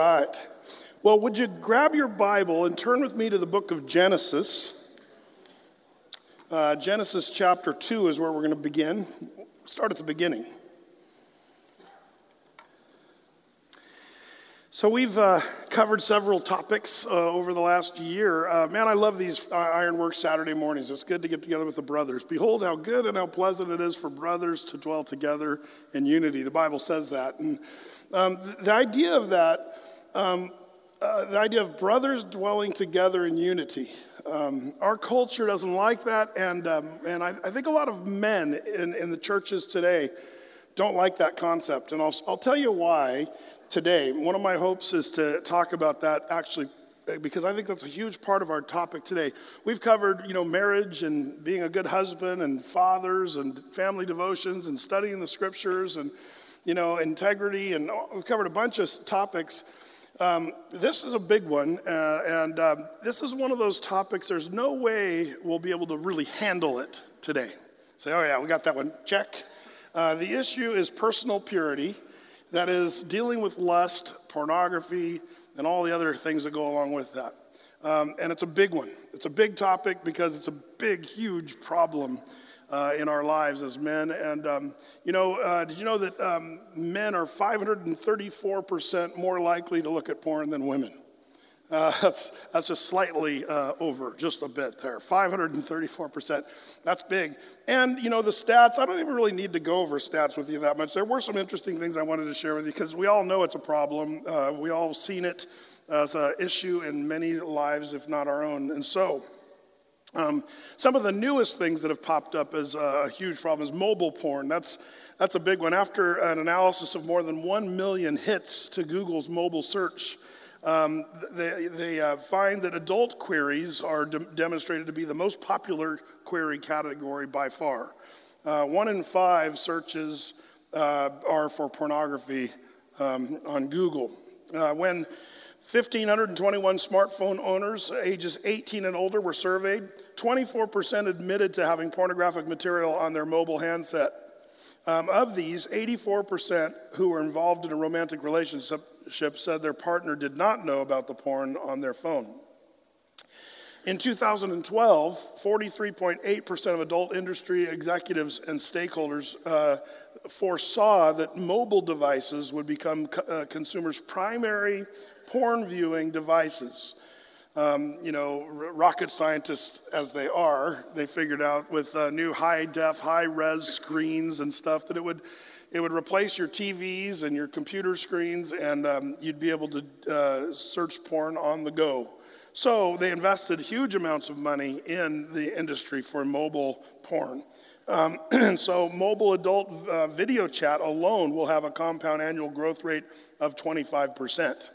right. Well, would you grab your Bible and turn with me to the book of Genesis? Uh, Genesis chapter 2 is where we're going to begin. Start at the beginning. So, we've uh, covered several topics uh, over the last year. Uh, man, I love these uh, Ironworks Saturday mornings. It's good to get together with the brothers. Behold, how good and how pleasant it is for brothers to dwell together in unity. The Bible says that. And um, the idea of that, um, uh, the idea of brothers dwelling together in unity, um, our culture doesn't like that. And, um, and I, I, think a lot of men in, in the churches today don't like that concept. And I'll, I'll tell you why today. One of my hopes is to talk about that actually because I think that's a huge part of our topic today. We've covered, you know, marriage and being a good husband and fathers and family devotions and studying the scriptures and, you know, integrity and we've covered a bunch of topics. Um, this is a big one, uh, and um, this is one of those topics. There's no way we'll be able to really handle it today. Say, oh yeah, we got that one. Check. Uh, the issue is personal purity that is dealing with lust, pornography, and all the other things that go along with that. Um, and it's a big one. It's a big topic because it's a big, huge problem uh, in our lives as men. And, um, you know, uh, did you know that um, men are 534% more likely to look at porn than women? Uh, that's, that's just slightly uh, over, just a bit there. 534%. That's big. And, you know, the stats, I don't even really need to go over stats with you that much. There were some interesting things I wanted to share with you because we all know it's a problem. Uh, we all seen it as an issue in many lives, if not our own. And so, um, some of the newest things that have popped up as a huge problem is mobile porn. That's, that's a big one. After an analysis of more than 1 million hits to Google's mobile search, um, they, they uh, find that adult queries are de- demonstrated to be the most popular query category by far. Uh, one in five searches uh, are for pornography um, on Google. Uh, when 1,521 smartphone owners ages 18 and older were surveyed, 24% admitted to having pornographic material on their mobile handset. Um, of these, 84% who were involved in a romantic relationship said their partner did not know about the porn on their phone. In 2012, 43.8% of adult industry executives and stakeholders uh, foresaw that mobile devices would become co- uh, consumers' primary porn viewing devices. Um, you know, r- rocket scientists as they are, they figured out with uh, new high def, high res screens and stuff that it would it would replace your TVs and your computer screens, and um, you'd be able to uh, search porn on the go. So they invested huge amounts of money in the industry for mobile porn. Um, and so, mobile adult uh, video chat alone will have a compound annual growth rate of 25%.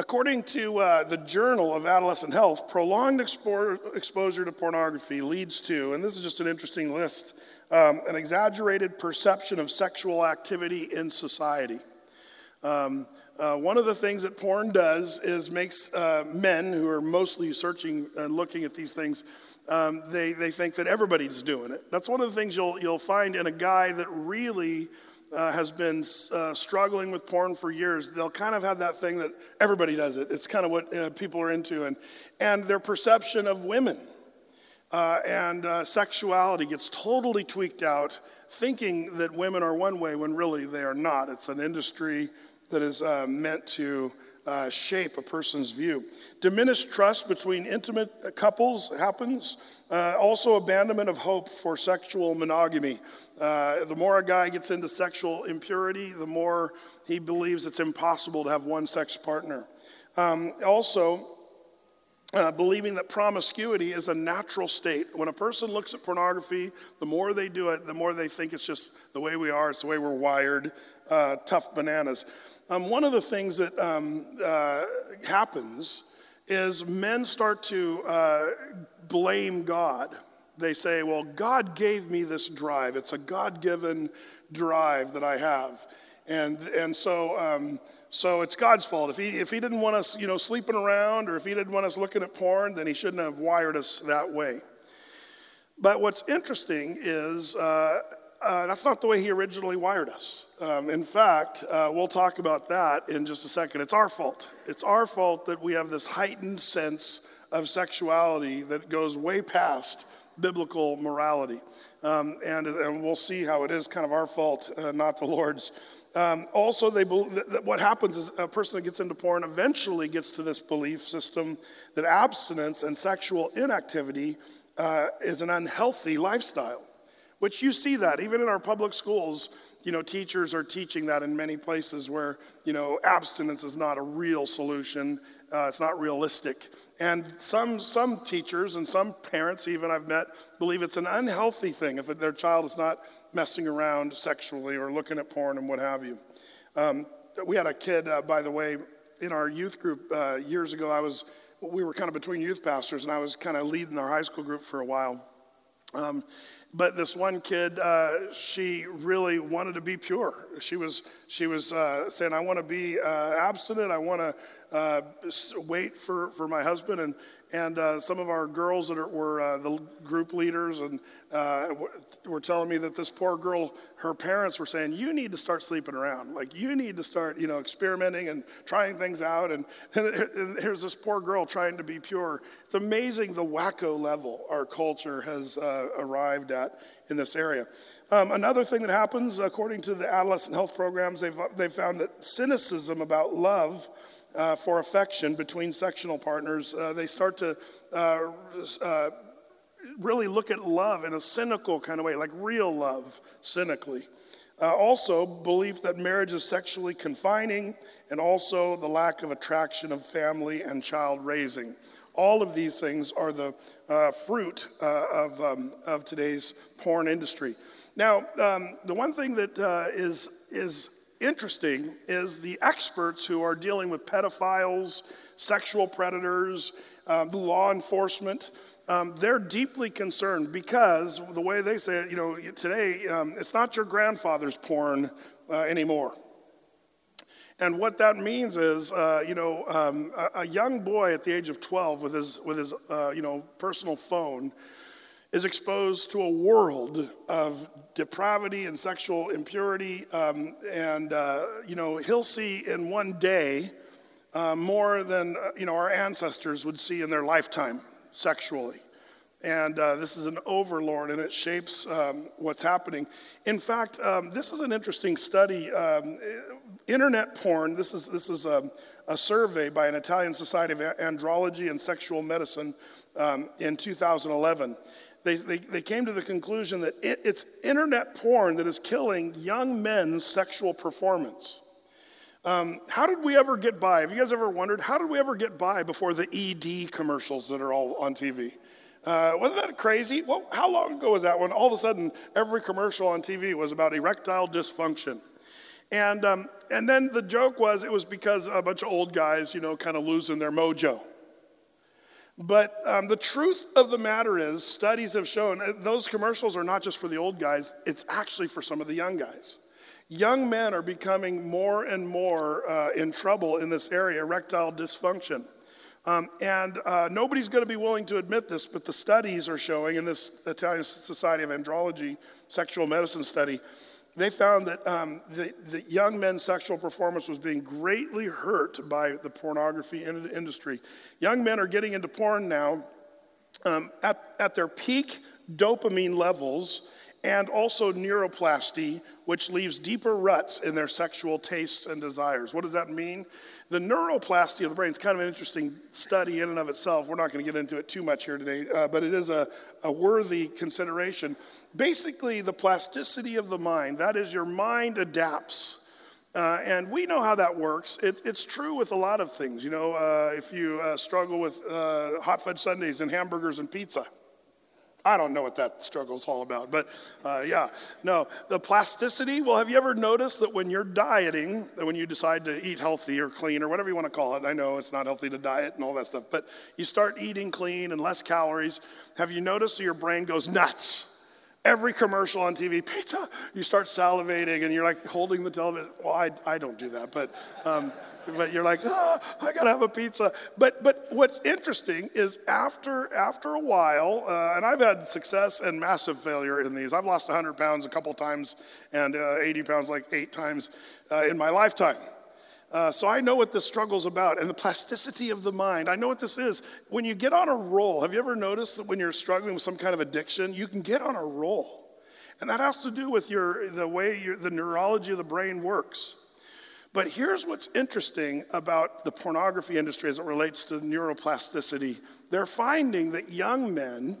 According to uh, the Journal of Adolescent Health, prolonged expo- exposure to pornography leads to, and this is just an interesting list um, an exaggerated perception of sexual activity in society. Um, uh, one of the things that porn does is makes uh, men who are mostly searching and looking at these things, um, they, they think that everybody's doing it. That's one of the things you'll, you'll find in a guy that really uh, has been uh, struggling with porn for years. They'll kind of have that thing that everybody does it. It's kind of what uh, people are into. And, and their perception of women uh, and uh, sexuality gets totally tweaked out, thinking that women are one way when really they are not. It's an industry that is uh, meant to uh, shape a person's view. Diminished trust between intimate couples happens. Uh, also, abandonment of hope for sexual monogamy. Uh, the more a guy gets into sexual impurity, the more he believes it's impossible to have one sex partner. Um, also, uh, believing that promiscuity is a natural state. When a person looks at pornography, the more they do it, the more they think it's just the way we are, it's the way we're wired, uh, tough bananas. Um, one of the things that um, uh, happens is men start to uh, blame God. They say, Well, God gave me this drive, it's a God given drive that I have. And, and so, um, so it's God's fault. If he, if he didn't want us, you know, sleeping around or if he didn't want us looking at porn, then he shouldn't have wired us that way. But what's interesting is uh, uh, that's not the way he originally wired us. Um, in fact, uh, we'll talk about that in just a second. It's our fault. It's our fault that we have this heightened sense of sexuality that goes way past biblical morality. Um, and, and we'll see how it is kind of our fault, uh, not the Lord's. Um, also, they what happens is a person that gets into porn eventually gets to this belief system that abstinence and sexual inactivity uh, is an unhealthy lifestyle, which you see that even in our public schools. You know, teachers are teaching that in many places where, you know, abstinence is not a real solution. Uh, it's not realistic. And some, some teachers and some parents, even I've met, believe it's an unhealthy thing if their child is not messing around sexually or looking at porn and what have you. Um, we had a kid, uh, by the way, in our youth group uh, years ago. I was, we were kind of between youth pastors, and I was kind of leading our high school group for a while. Um, but this one kid, uh, she really wanted to be pure. She was, she was uh, saying, I want to be uh, abstinent. I want to uh, wait for, for my husband. And, and uh, some of our girls that are, were uh, the group leaders and uh, were telling me that this poor girl, her parents were saying, "You need to start sleeping around. Like you need to start, you know, experimenting and trying things out." And, and here's this poor girl trying to be pure. It's amazing the wacko level our culture has uh, arrived at in this area. Um, another thing that happens, according to the adolescent health programs, they've they've found that cynicism about love uh, for affection between sectional partners, uh, they start to uh, uh, really look at love in a cynical kind of way, like real love, cynically. Uh, also, belief that marriage is sexually confining, and also the lack of attraction of family and child raising. All of these things are the fruit of, um, of today's porn industry. Now, um, the one thing that is is interesting is the experts who are dealing with pedophiles, sexual predators, um, the law enforcement, um, they're deeply concerned because the way they say it, you know, today, um, it's not your grandfather's porn uh, anymore. And what that means is, uh, you know, um, a, a, young boy at the age of 12 with his, with his uh, you know, personal phone is exposed to a world of depravity and sexual impurity. Um, and, uh, you know, he'll see in one day uh, more than, uh, you know, our ancestors would see in their lifetime sexually. And uh, this is an overlord, and it shapes um, what's happening. In fact, um, this is an interesting study. Um, internet porn, this is, this is a, a, survey by an Italian Society of Andrology and Sexual Medicine um, in 2011 they, they, they came to the conclusion that it, it's internet porn that is killing young men's sexual performance. Um, how did we ever get by? Have you guys ever wondered, how did we ever get by before the ED commercials that are all on TV? Uh, wasn't that crazy? Well, how long ago was that when all of a sudden every commercial on TV was about erectile dysfunction? And, um, and then the joke was it was because a bunch of old guys, you know, kind of losing their mojo. But um, the truth of the matter is, studies have shown uh, those commercials are not just for the old guys, it's actually for some of the young guys. Young men are becoming more and more uh, in trouble in this area, erectile dysfunction. Um, and uh, nobody's going to be willing to admit this, but the studies are showing in this Italian Society of Andrology sexual medicine study they found that um, the, the, young men's sexual performance was being greatly hurt by the pornography industry. Young men are getting into porn now um, at, at their peak dopamine levels and also neuroplasty, which leaves deeper ruts in their sexual tastes and desires. What does that mean? The neuroplasty of the brain is kind of an interesting study in and of itself. We're not going to get into it too much here today, uh, but it is a, a worthy consideration. Basically, the plasticity of the mind, that is, your mind adapts. Uh, and we know how that works. It, it's true with a lot of things. You know, uh, if you uh, struggle with uh, hot fudge sundaes and hamburgers and pizza, I don't know what that struggle is all about, but uh, yeah, no. The plasticity, well, have you ever noticed that when you're dieting, that when you decide to eat healthy or clean or whatever you want to call it, I know it's not healthy to diet and all that stuff, but you start eating clean and less calories, have you noticed that your brain goes nuts? Every commercial on TV, pizza, you start salivating and you're like holding the television. Well, I, I don't do that, but, um, but you're like, oh, I gotta have a pizza. But, but what's interesting is after, after a while, uh, and I've had success and massive failure in these. I've lost 100 pounds a couple times and uh, 80 pounds like eight times uh, in my lifetime. Uh, so I know what this struggle's about and the plasticity of the mind. I know what this is. When you get on a roll, have you ever noticed that when you're struggling with some kind of addiction, you can get on a roll? And that has to do with your, the way your, the neurology of the brain works. But here's what's interesting about the pornography industry as it relates to neuroplasticity. They're finding that young men,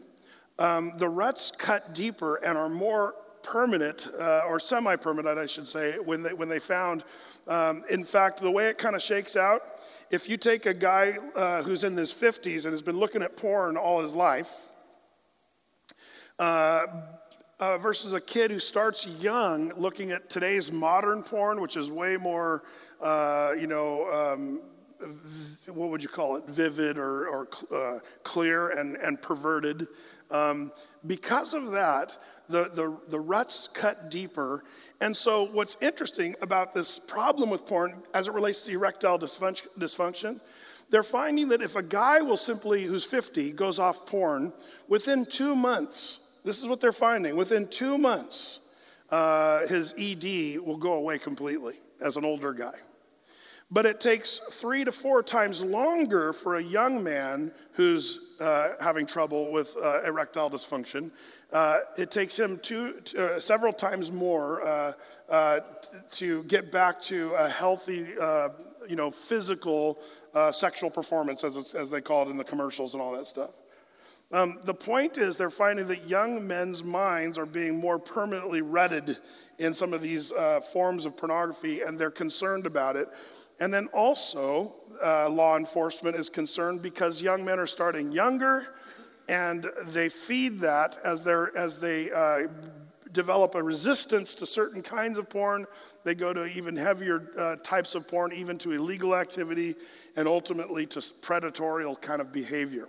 um, the ruts cut deeper and are more permanent, uh, or semi permanent, I should say, when they, when they found um, in fact, the way it kind of shakes out, if you take a guy uh, who's in his 50s and has been looking at porn all his life, uh, uh, versus a kid who starts young looking at today's modern porn, which is way more, uh, you know, um, what would you call it, vivid or, or uh, clear and, and perverted. Um, because of that, the, the, the ruts cut deeper. And so, what's interesting about this problem with porn as it relates to erectile dysfunction, they're finding that if a guy will simply, who's 50, goes off porn, within two months, this is what they're finding, within two months, uh, his ED will go away completely as an older guy. But it takes three to four times longer for a young man who's uh, having trouble with uh, erectile dysfunction. Uh, it takes him two, uh, several times more uh, to get back to a healthy, you know, physical sexual performance, as, as they call it in the commercials and all that stuff. Um, the point is, they're finding that young men's minds are being more permanently rutted in some of these uh, forms of pornography, and they're concerned about it. And then also, uh, law enforcement is concerned because young men are starting younger, and they feed that as, as they uh, develop a resistance to certain kinds of porn. They go to even heavier uh, types of porn, even to illegal activity, and ultimately to predatory kind of behavior.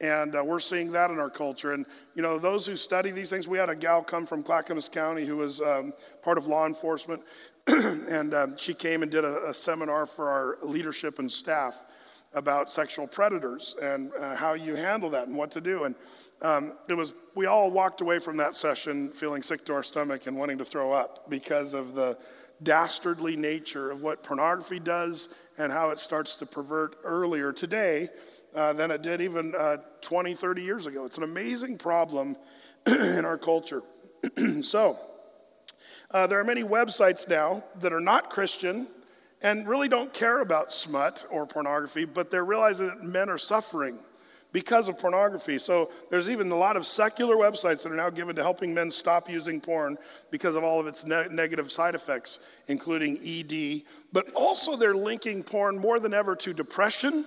And uh, we're seeing that in our culture. And, you know, those who study these things, we had a gal come from Clackamas County who was um, part of law enforcement. and um, she came and did a, a, seminar for our leadership and staff about sexual predators and uh, how you handle that and what to do. And um, it was, we all walked away from that session feeling sick to our stomach and wanting to throw up because of the dastardly nature of what pornography does and how it starts to pervert earlier today uh, than it did even uh, 20, 30 years ago. It's an amazing problem in our culture. so, uh, there are many websites now that are not Christian and really don't care about smut or pornography, but they're realizing that men are suffering because of pornography. So there's even a lot of secular websites that are now given to helping men stop using porn because of all of its ne- negative side effects, including ED. But also, they're linking porn more than ever to depression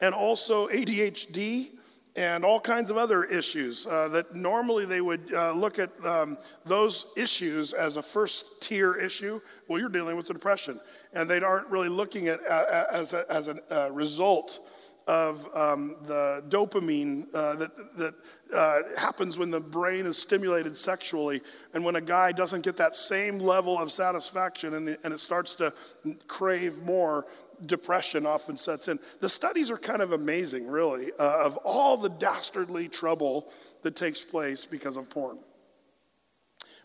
and also ADHD and all kinds of other issues uh, that normally they would uh, look at um, those issues as a first tier issue. Well, you're dealing with the depression, and they aren't really looking at uh, as, a, as a uh, result of um, the dopamine uh, that, that uh, happens when the brain is stimulated sexually. And when a guy doesn't get that same level of satisfaction and, and it starts to crave more, depression often sets in. The studies are kind of amazing, really, uh, of all the dastardly trouble that takes place because of porn.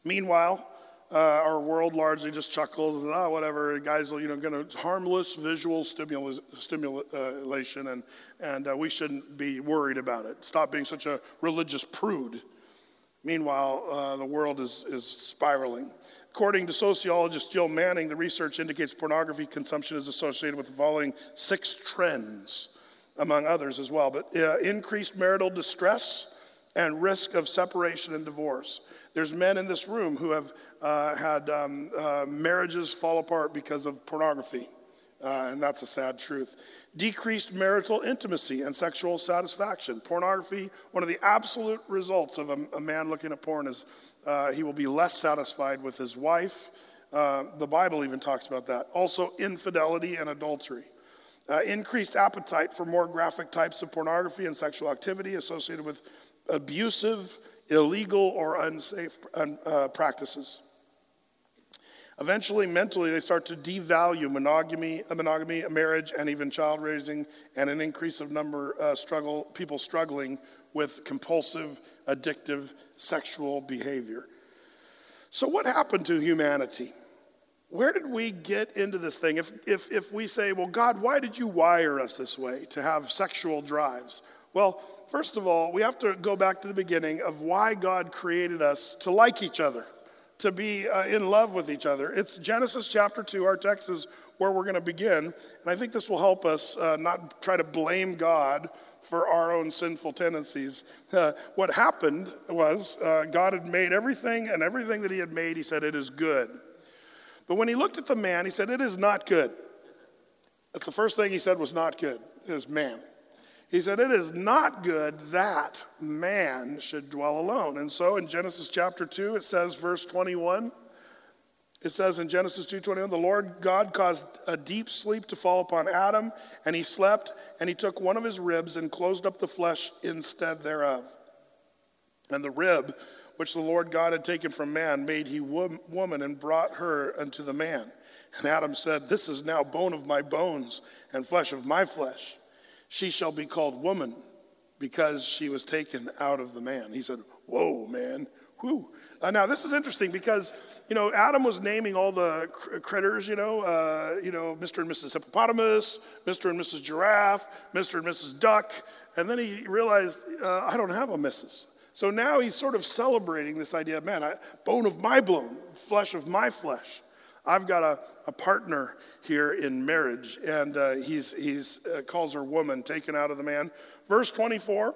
Meanwhile, uh, our world largely just chuckles, ah, oh, whatever, guys, you know, going to harmless visual stimulus, stimulation, and, and uh, we shouldn't be worried about it. Stop being such a religious prude. Meanwhile, uh, the world is, is spiraling. According to sociologist Jill Manning, the research indicates pornography consumption is associated with the following six trends, among others as well. But uh, increased marital distress and risk of separation and divorce. There's men in this room who have uh, had um, uh, marriages fall apart because of pornography. Uh, and that's a sad truth. Decreased marital intimacy and sexual satisfaction. Pornography, one of the absolute results of a, a man looking at porn is uh, he will be less satisfied with his wife. Uh, the Bible even talks about that. Also, infidelity and adultery. Uh, increased appetite for more graphic types of pornography and sexual activity associated with abusive illegal or unsafe uh, practices. Eventually, mentally, they start to devalue monogamy, monogamy, marriage, and even child raising, and an increase of number uh, struggle people struggling with compulsive, addictive sexual behavior. So, what happened to humanity? Where did we get into this thing? If, if, if we say, well, God, why did you wire us this way to have sexual drives? Well, first of all, we have to go back to the beginning of why God created us to like each other, to be uh, in love with each other. It's Genesis chapter 2. Our text is where we're going to begin. And I think this will help us uh, not try to blame God for our own sinful tendencies. Uh, what happened was uh, God had made everything, and everything that He had made, He said, it is good. But when He looked at the man, He said, it is not good. That's the first thing He said was not good, is man. He said, It is not good that man should dwell alone. And so in Genesis chapter 2, it says, verse 21, it says in Genesis 2:21, the Lord God caused a deep sleep to fall upon Adam, and he slept, and he took one of his ribs and closed up the flesh instead thereof. And the rib which the Lord God had taken from man made he woman and brought her unto the man. And Adam said, This is now bone of my bones and flesh of my flesh. She shall be called woman because she was taken out of the man. He said, Whoa, man. Whew. Uh, now, this is interesting because, you know, Adam was naming all the cr- critters, you know, uh, you know, Mr. and Mrs. Hippopotamus, Mr. and Mrs. Giraffe, Mr. and Mrs. Duck, and then he realized, uh, I don't have a Mrs. So now he's sort of celebrating this idea of, man, I, bone of my bone, flesh of my flesh. I've got a, a partner here in marriage, and uh, he's, he's uh, calls her woman, taken out of the man. Verse 24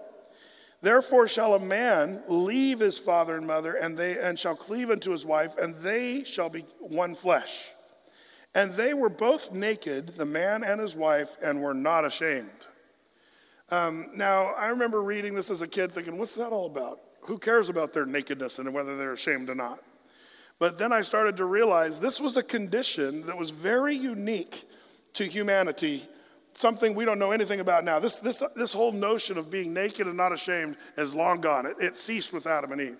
Therefore shall a man leave his father and mother, and they and shall cleave unto his wife, and they shall be one flesh. And they were both naked, the man and his wife, and were not ashamed. Um, now, I remember reading this as a kid thinking, what's that all about? Who cares about their nakedness and whether they're ashamed or not? But then I started to realize this was a condition that was very unique to humanity something we don't know anything about now. This, this, this whole notion of being naked and not ashamed is long gone. It, it ceased with Adam and Eve.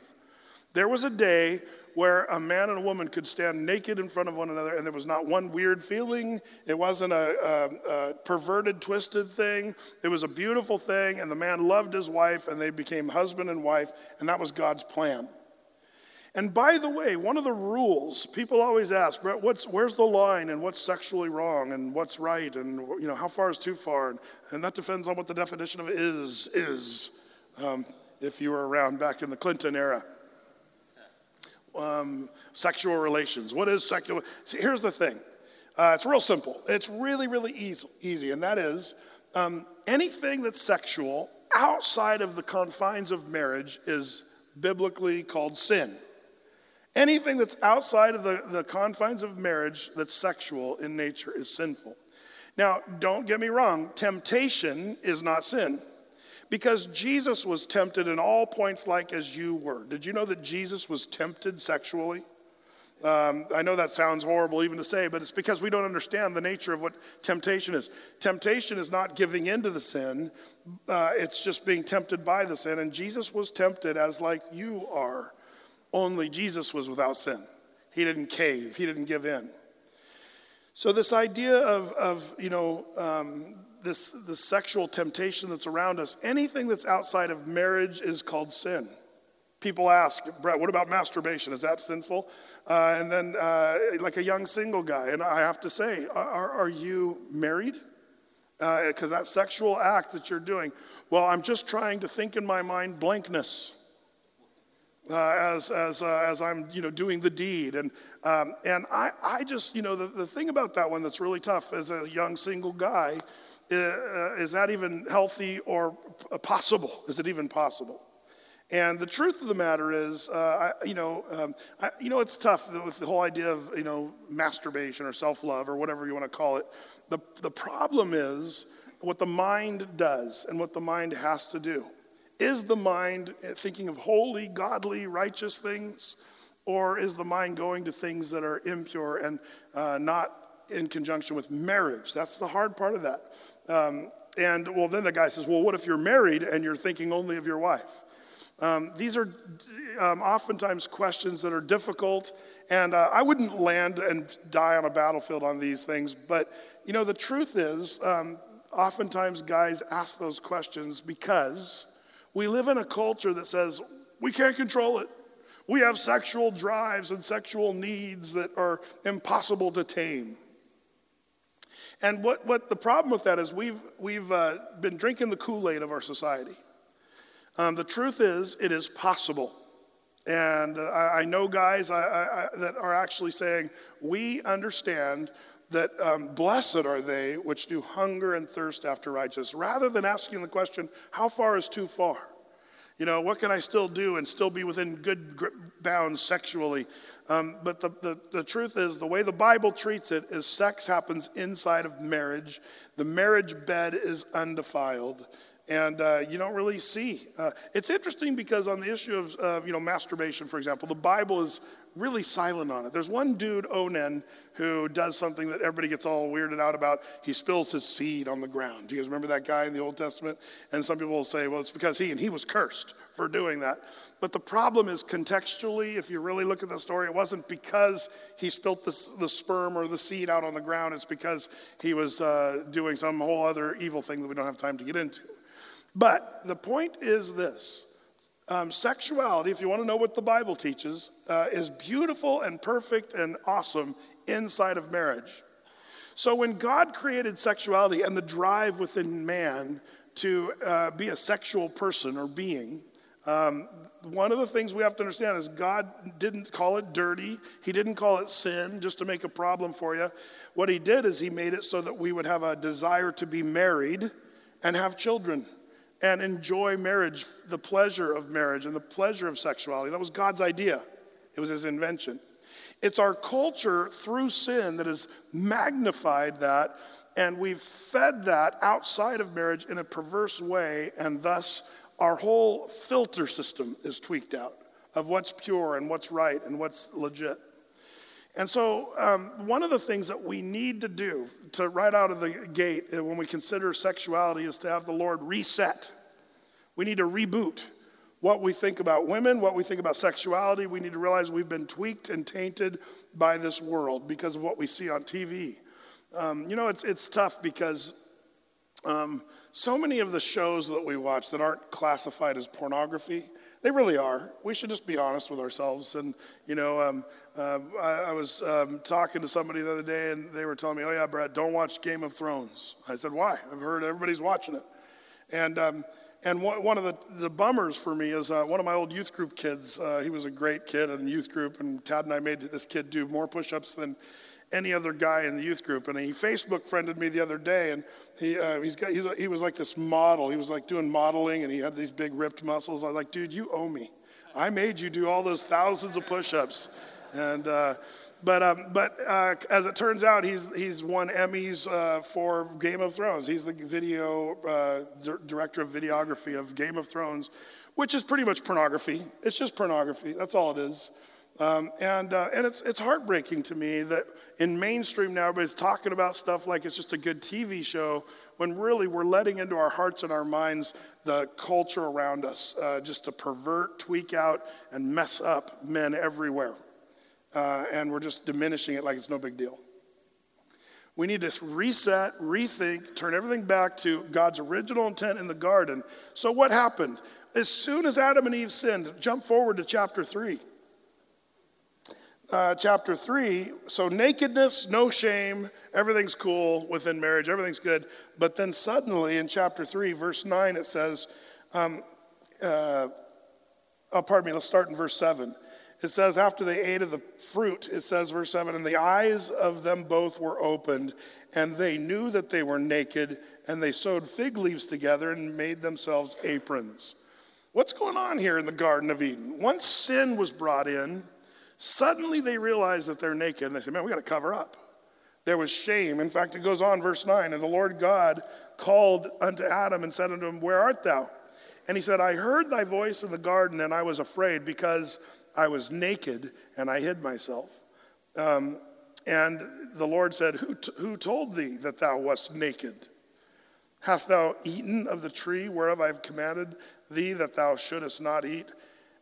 There was a day where a man and a woman could stand naked in front of one another, and there was not one weird feeling. It wasn't a, a, a, perverted, twisted thing. It was a beautiful thing, and the man loved his wife, and they became husband and wife, and that was God's plan. And by the way, one of the rules people always ask, Brett, what's, where's the line and what's sexually wrong and what's right and you know how far is too far? And, and that depends on what the definition of is is. Um, if you were around back in the Clinton era. Um, sexual relations. What is sexual? See, here's the thing. Uh, it's real simple. It's really, really easy, easy and that is um, anything that's sexual outside of the confines of marriage is biblically called sin. Anything that's outside of the, the confines of marriage that's sexual in nature is sinful. Now, don't get me wrong, temptation is not sin. Because Jesus was tempted in all points like as you were. Did you know that Jesus was tempted sexually? Um, I know that sounds horrible even to say, but it's because we don't understand the nature of what temptation is. Temptation is not giving in to the sin, uh, it's just being tempted by the sin. And Jesus was tempted as like you are. Only Jesus was without sin. He didn't cave, he didn't give in. So, this idea of, of you know, um, this, this sexual temptation that's around us, anything that's outside of marriage is called sin. People ask, Brett, what about masturbation? Is that sinful? Uh, and then, uh, like a young single guy, and I have to say, are, are you married? Because uh, that sexual act that you're doing, well, I'm just trying to think in my mind blankness uh, as, as, uh, as I'm you know, doing the deed. And, um, and I, I just, you know, the, the thing about that one that's really tough as a young single guy uh, uh is that even healthy or possible? Is it even possible? And the truth of the matter is, uh, I, you know, um, I, you know, it's tough with the whole idea of you know masturbation or self-love or whatever you want to call it. The the problem is what the mind does and what the mind has to do. Is the mind thinking of holy, godly, righteous things? Or is the mind going to things that are impure and uh, not in conjunction with marriage? That's the hard part of that. Um, and well, then the guy says, Well, what if you're married and you're thinking only of your wife? Um, these are um, oftentimes questions that are difficult, and uh, I wouldn't land and die on a battlefield on these things. But, you know, the truth is, um, oftentimes guys ask those questions because we live in a culture that says we can't control it. We have sexual drives and sexual needs that are impossible to tame. And what, what the problem with that is we've, we've uh, been drinking the Kool Aid of our society. Um, the truth is, it is possible. And uh, I, I, know guys I, I, that are actually saying, we understand that um, blessed are they which do hunger and thirst after righteousness, rather than asking the question, how far is too far? You know, what can I still do and still be within good bounds sexually? Um, but the, the, the truth is, the way the Bible treats it is sex happens inside of marriage. The marriage bed is undefiled and uh, you don't really see. Uh, it's interesting because on the issue of uh, you know masturbation, for example, the Bible is really silent on it. There's one dude, Onan, who does something that everybody gets all weirded out about. He spills his seed on the ground. Do you guys remember that guy in the Old Testament? And some people will say, well, it's because he, and he was cursed for doing that. But the problem is contextually, if you really look at the story, it wasn't because he spilt the, the sperm or the seed out on the ground. It's because he was uh, doing some whole other evil thing that we don't have time to get into. But the point is this um, sexuality, if you want to know what the Bible teaches, uh, is beautiful and perfect and awesome inside of marriage. So when God created sexuality and the drive within man to uh, be a sexual person or being, um, one of the things we have to understand is God didn't call it dirty. He didn't call it sin just to make a problem for you. What He did is He made it so that we would have a desire to be married and have children and enjoy marriage, the pleasure of marriage and the pleasure of sexuality. That was God's idea, it was his invention. It's our culture through sin that has magnified that, and we've fed that outside of marriage in a perverse way, and thus our whole filter system is tweaked out of what's pure and what's right and what's legit. And so, um, one of the things that we need to do to right out of the gate uh, when we consider sexuality is to have the Lord reset. We need to reboot what we think about women, what we think about sexuality. We need to realize we've been tweaked and tainted by this world because of what we see on TV. Um, you know, it's, it's tough because um, so many of the shows that we watch that aren't classified as pornography, they really are. We should just be honest with ourselves. And, you know, um, uh, I, I, was um, talking to somebody the other day and they were telling me, oh, yeah, Brad, don't watch Game of Thrones. I said, why? I've heard everybody's watching it. And, um, and one of the, the bummers for me is uh, one of my old youth group kids. Uh, he was a great kid in the youth group, and Tad and I made this kid do more push ups than any other guy in the youth group. And he Facebook friended me the other day, and he, uh, he's got, he's, he was like this model. He was like doing modeling, and he had these big ripped muscles. I was like, dude, you owe me. I made you do all those thousands of push ups. And, uh, but um, but uh, as it turns out, he's, he's won Emmys uh, for Game of Thrones. He's the video uh, director of videography of Game of Thrones, which is pretty much pornography. It's just pornography. That's all it is. Um, and uh, and it's, it's heartbreaking to me that in mainstream now everybody's talking about stuff like it's just a good TV show when really we're letting into our hearts and our minds the culture around us uh, just to pervert, tweak out, and mess up men everywhere. Uh, and we're just diminishing it like it's no big deal. We need to reset, rethink, turn everything back to God's original intent in the garden. So, what happened? As soon as Adam and Eve sinned, jump forward to chapter 3 uh, chapter 3. So, nakedness, no shame, everything's cool within marriage, everything's good. But then suddenly in chapter 3, verse 9, it says, um, uh, oh, pardon me, let's start in verse 7. It says, after they ate of the fruit, it says, verse 7, and the eyes of them both were opened, and they knew that they were naked, and they sewed fig leaves together and made themselves aprons. What's going on here in the Garden of Eden? Once sin was brought in, Suddenly they realize that they're naked and they say, Man, we got to cover up. There was shame. In fact, it goes on, verse 9, and the Lord God called unto Adam and said unto him, Where art thou? And he said, I heard thy voice in the garden, and I was afraid because I was naked and I hid myself. Um, and the Lord said, who, t- who told thee that thou wast naked? Hast thou eaten of the tree whereof I have commanded thee that thou shouldest not eat?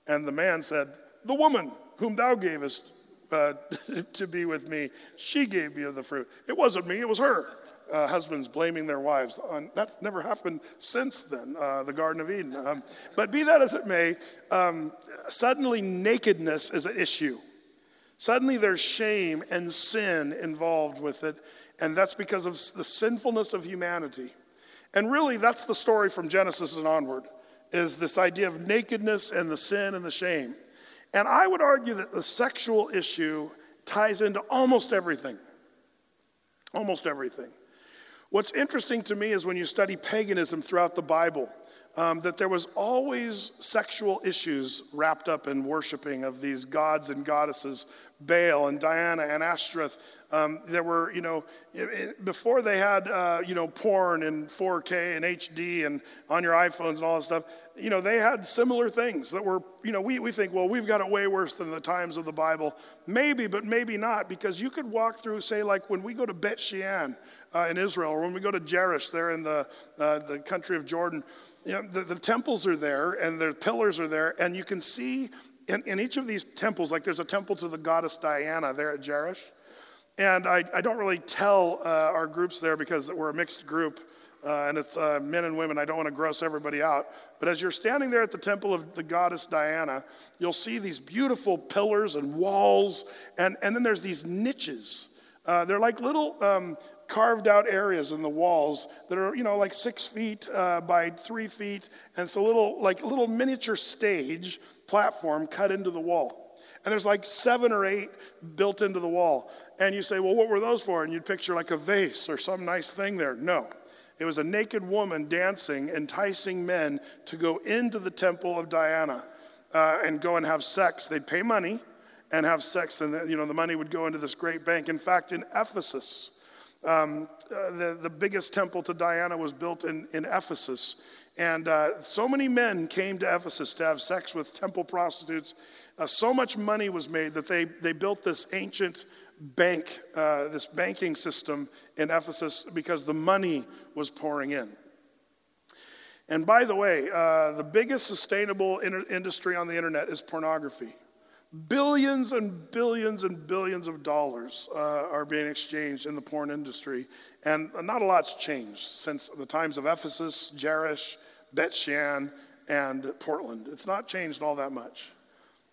And the man said, The woman whom thou gavest uh, to be with me, she gave me of the fruit. It wasn't me, it was her. Uh, husbands blaming their wives. On, that's never happened since then, uh, the Garden of Eden. Um, but be that as it may, um, suddenly nakedness is an issue. Suddenly there's shame and sin involved with it, and that's because of the sinfulness of humanity. And really, that's the story from Genesis and onward, is this idea of nakedness and the sin and the shame. And I would argue that the sexual issue ties into almost everything. Almost everything. What's interesting to me is when you study paganism throughout the Bible, um, that there was always sexual issues wrapped up in worshiping of these gods and goddesses, Baal and Diana and Ashtoreth. Um, there were, you know, before they had, uh, you know, porn and 4K and HD and on your iPhones and all that stuff, you know, they had similar things that were, you know, we, we think, well, we've got it way worse than the times of the Bible. Maybe, but maybe not, because you could walk through, say, like when we go to Bet Shean uh, in Israel, or when we go to Jerash there in the, uh, the country of Jordan, you know, the, the, temples are there and the pillars are there, and you can see in, in, each of these temples, like there's a temple to the goddess Diana there at Jerash. And I, I don't really tell uh, our groups there because we're a mixed group. Uh, and it's uh, men and women. I don't want to gross everybody out. But as you're standing there at the temple of the goddess Diana, you'll see these beautiful pillars and walls, and, and then there's these niches. Uh, they're like little um, carved out areas in the walls that are, you know, like six feet uh, by three feet, and it's a little, like a little miniature stage platform cut into the wall. And there's like seven or eight built into the wall. And you say, well, what were those for? And you'd picture like a vase or some nice thing there. No. It was a naked woman dancing, enticing men to go into the temple of Diana uh, and go and have sex. They'd pay money and have sex, and you know the money would go into this great bank. In fact, in Ephesus, um, uh, the, the biggest temple to Diana was built in, in Ephesus. And uh, so many men came to Ephesus to have sex with temple prostitutes. Uh, so much money was made that they, they built this ancient bank, uh, this banking system in Ephesus because the money was pouring in. And by the way, uh, the biggest sustainable inter- industry on the internet is pornography. Billions and billions and billions of dollars uh, are being exchanged in the porn industry, and not a lot's changed since the times of Ephesus, Jerash, Bet Shean, and Portland. It's not changed all that much.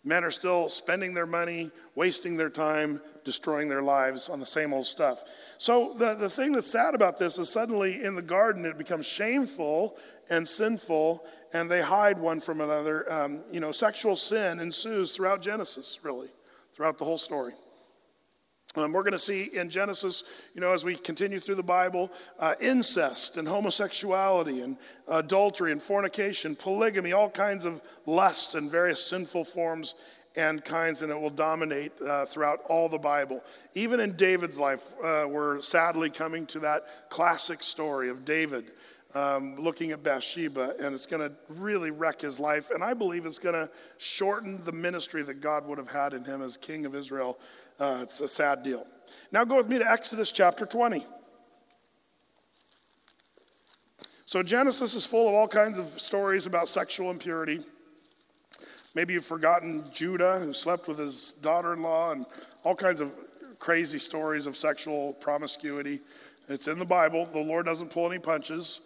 Men are still spending their money, wasting their time, destroying their lives on the same old stuff. So, the, the thing that's sad about this is suddenly in the garden it becomes shameful and sinful, and they hide one from another. Um, you know, sexual sin ensues throughout Genesis, really, throughout the whole story. Um, we're going to see in Genesis, you know, as we continue through the Bible, uh, incest and homosexuality and adultery and fornication, polygamy, all kinds of lusts and various sinful forms and kinds, and it will dominate uh, throughout all the Bible. Even in David's life, uh, we're sadly coming to that classic story of David um, looking at Bathsheba, and it's going to really wreck his life. And I believe it's going to shorten the ministry that God would have had in him as king of Israel. Uh, it's a sad deal. Now go with me to Exodus chapter 20. So Genesis is full of all kinds of stories about sexual impurity. Maybe you've forgotten Judah, who slept with his daughter in law, and all kinds of crazy stories of sexual promiscuity. It's in the Bible. The Lord doesn't pull any punches.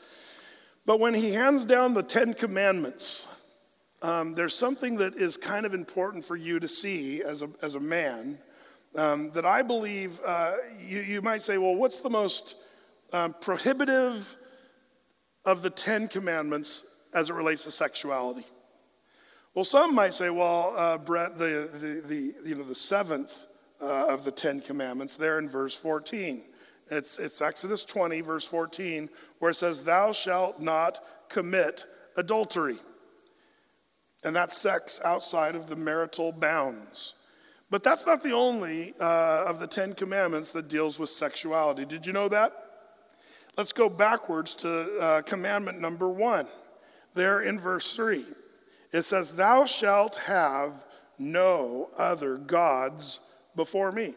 But when he hands down the Ten Commandments, um, there's something that is kind of important for you to see as a, as a man um, that I believe uh, you, you might say, well, what's the most um, prohibitive of the Ten Commandments as it relates to sexuality? Well, some might say, well, uh, Brett, the, the, the, you know, the seventh uh, of the Ten Commandments, there in verse 14. It's, it's Exodus 20, verse 14, where it says, Thou shalt not commit adultery. And that's sex outside of the marital bounds. But that's not the only uh, of the Ten Commandments that deals with sexuality. Did you know that? Let's go backwards to uh, commandment number one, there in verse 3. It says, Thou shalt have no other gods before me.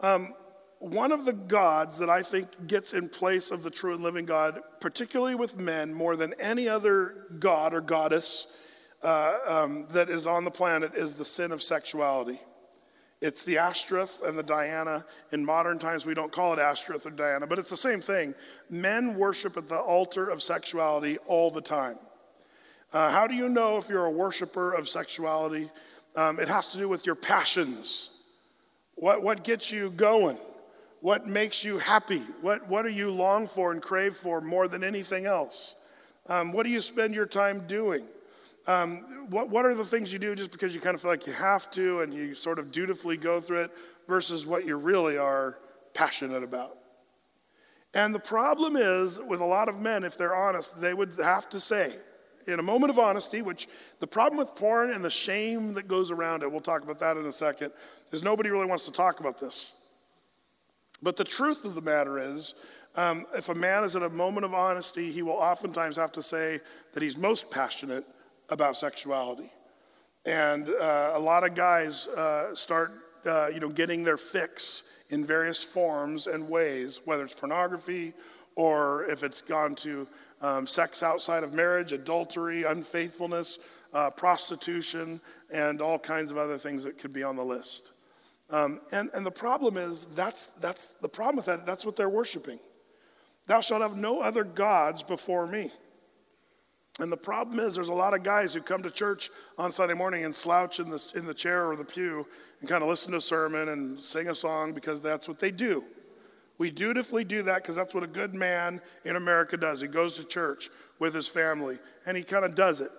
Um, one of the gods that I think gets in place of the true and living God, particularly with men, more than any other god or goddess uh, um, that is on the planet, is the sin of sexuality. It's the Ashtoreth and the Diana. In modern times, we don't call it Ashtoreth or Diana, but it's the same thing. Men worship at the altar of sexuality all the time. Uh, how do you know if you're a worshiper of sexuality? Um, it has to do with your passions. What, what gets you going? What makes you happy? What, what do you long for and crave for more than anything else? Um, what do you spend your time doing? Um, what, what are the things you do just because you kind of feel like you have to and you sort of dutifully go through it versus what you really are passionate about? And the problem is with a lot of men, if they're honest, they would have to say, in a moment of honesty, which the problem with porn and the shame that goes around it, we'll talk about that in a second, is nobody really wants to talk about this. But the truth of the matter is, um, if a man is in a moment of honesty, he will oftentimes have to say that he's most passionate about sexuality. And uh, a lot of guys uh, start, uh, you know, getting their fix in various forms and ways, whether it's pornography or if it's gone to um, sex outside of marriage, adultery, unfaithfulness, uh, prostitution, and all kinds of other things that could be on the list. Um, and, and the problem is, that's, that's the problem with that, that's what they're worshiping. Thou shalt have no other gods before me. And the problem is, there's a lot of guys who come to church on Sunday morning and slouch in the, in the chair or the pew and kind of listen to a sermon and sing a song because that's what they do. We dutifully do that because that's what a good man in America does. He goes to church with his family and he kind of does it.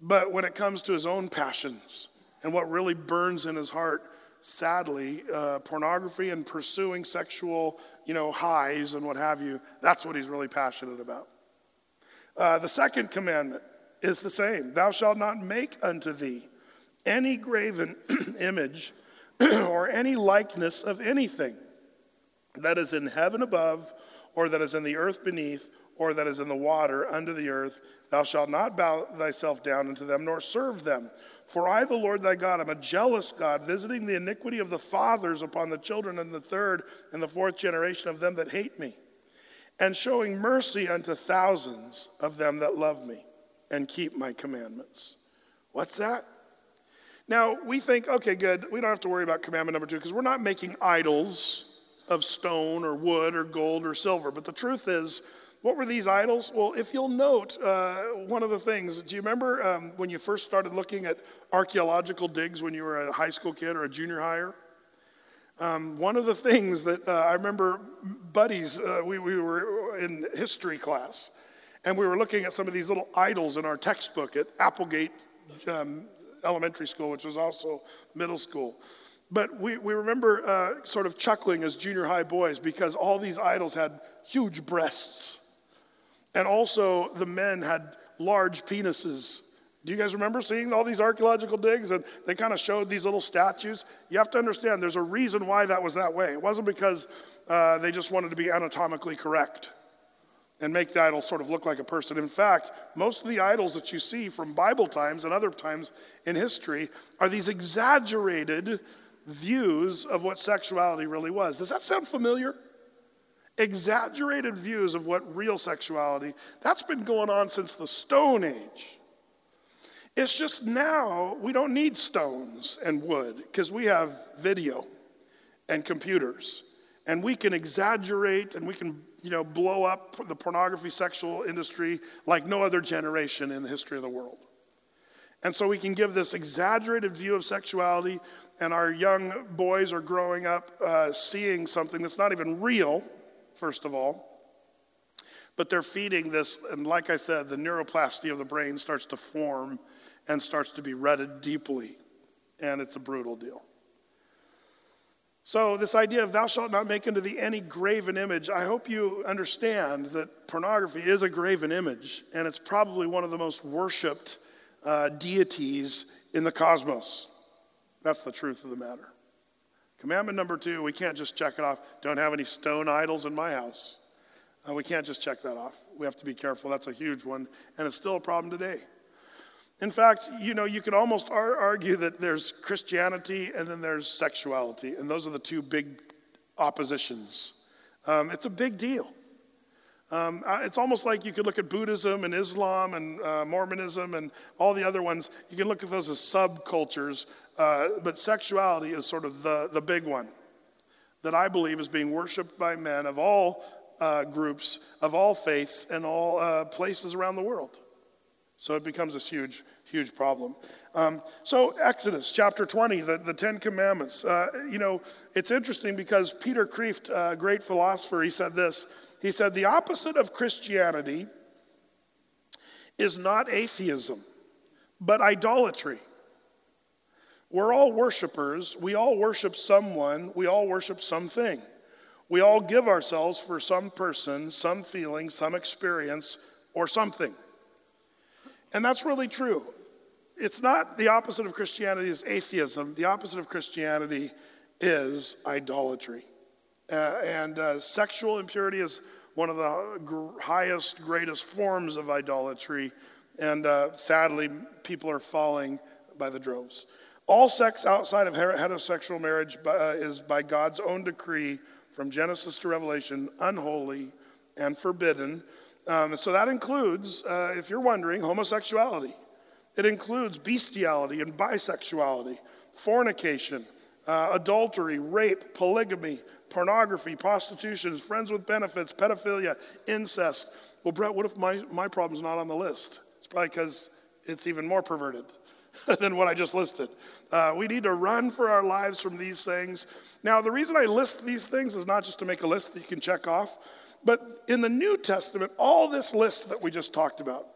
But when it comes to his own passions and what really burns in his heart, sadly, uh, pornography and pursuing sexual, you know, highs and what have you, that's what he's really passionate about. Uh, the second commandment is the same Thou shalt not make unto thee any graven image or any likeness of anything that is in heaven above, or that is in the earth beneath, or that is in the water under the earth. Thou shalt not bow thyself down unto them, nor serve them. For I, the Lord thy God, am a jealous God, visiting the iniquity of the fathers upon the children and the third and the fourth generation of them that hate me and showing mercy unto thousands of them that love me and keep my commandments. What's that? Now, we think, okay, good, we don't have to worry about commandment number two because we're not making idols of stone or wood or gold or silver. But the truth is, what were these idols? Well, if you'll note, uh, one of the things, do you remember um, when you first started looking at archaeological digs when you were a high school kid or a junior higher? Um, one of the things that uh, I remember, buddies, uh, we, we were in history class, and we were looking at some of these little idols in our textbook at Applegate um, Elementary School, which was also middle school. But we, we remember uh, sort of chuckling as junior high boys because all these idols had huge breasts. And also, the men had large penises do you guys remember seeing all these archaeological digs and they kind of showed these little statues? You have to understand there's a reason why that was that way. It wasn't because uh, they just wanted to be anatomically correct and make the idol sort of look like a person. In fact, most of the idols that you see from Bible times and other times in history are these exaggerated views of what sexuality really was. Does that sound familiar? Exaggerated views of what real sexuality, that's been going on since the Stone Age. It's just now we don't need stones and wood because we have video and computers. And we can exaggerate and we can, you know, blow up the pornography sexual industry like no other generation in the history of the world. And so we can give this exaggerated view of sexuality, and our young boys are growing up uh, seeing something that's not even real, first of all. But they're feeding this, and like I said, the neuroplasty of the brain starts to form and starts to be read deeply, and it's a brutal deal. So, this idea of thou shalt not make unto thee any graven image, I hope you understand that pornography is a graven image, and it's probably one of the most worshiped uh, deities in the cosmos. That's the truth of the matter. Commandment number two, we can't just check it off. Don't have any stone idols in my house. Uh, we can't just check that off. We have to be careful. That's a huge one, and it's still a problem today. In fact, you know, you could almost ar- argue that there's Christianity and then there's sexuality, and those are the two big oppositions. Um, it's a big deal. Um, uh, it's almost like you could look at Buddhism and Islam and uh, Mormonism and all the other ones. You can look at those as subcultures, uh, but sexuality is sort of the, the big one that I believe is being worshiped by men of all uh, groups, of all faiths, and all uh, places around the world. So it becomes this huge, huge problem. Um, so, Exodus chapter 20, the, the Ten Commandments. Uh, you know, it's interesting because Peter Kreeft, a great philosopher, he said this he said, The opposite of Christianity is not atheism, but idolatry. We're all worshipers. We all worship someone. We all worship something. We all give ourselves for some person, some feeling, some experience, or something. And that's really true. It's not the opposite of Christianity is atheism. The opposite of Christianity is idolatry. Uh, and uh, sexual impurity is one of the highest, greatest forms of idolatry. And uh, sadly, people are falling by the droves. All sex outside of heterosexual marriage uh, is by God's own decree from Genesis to Revelation unholy and forbidden. Um, so that includes, uh, if you're wondering, homosexuality. It includes bestiality and bisexuality, fornication, uh, adultery, rape, polygamy, pornography, prostitution, friends with benefits, pedophilia, incest. Well, Brett, what if my, my problem's not on the list? It's probably because it's even more perverted than what I just listed. Uh, we need to run for our lives from these things. Now, the reason I list these things is not just to make a list that you can check off, but in the New Testament, all this list that we just talked about,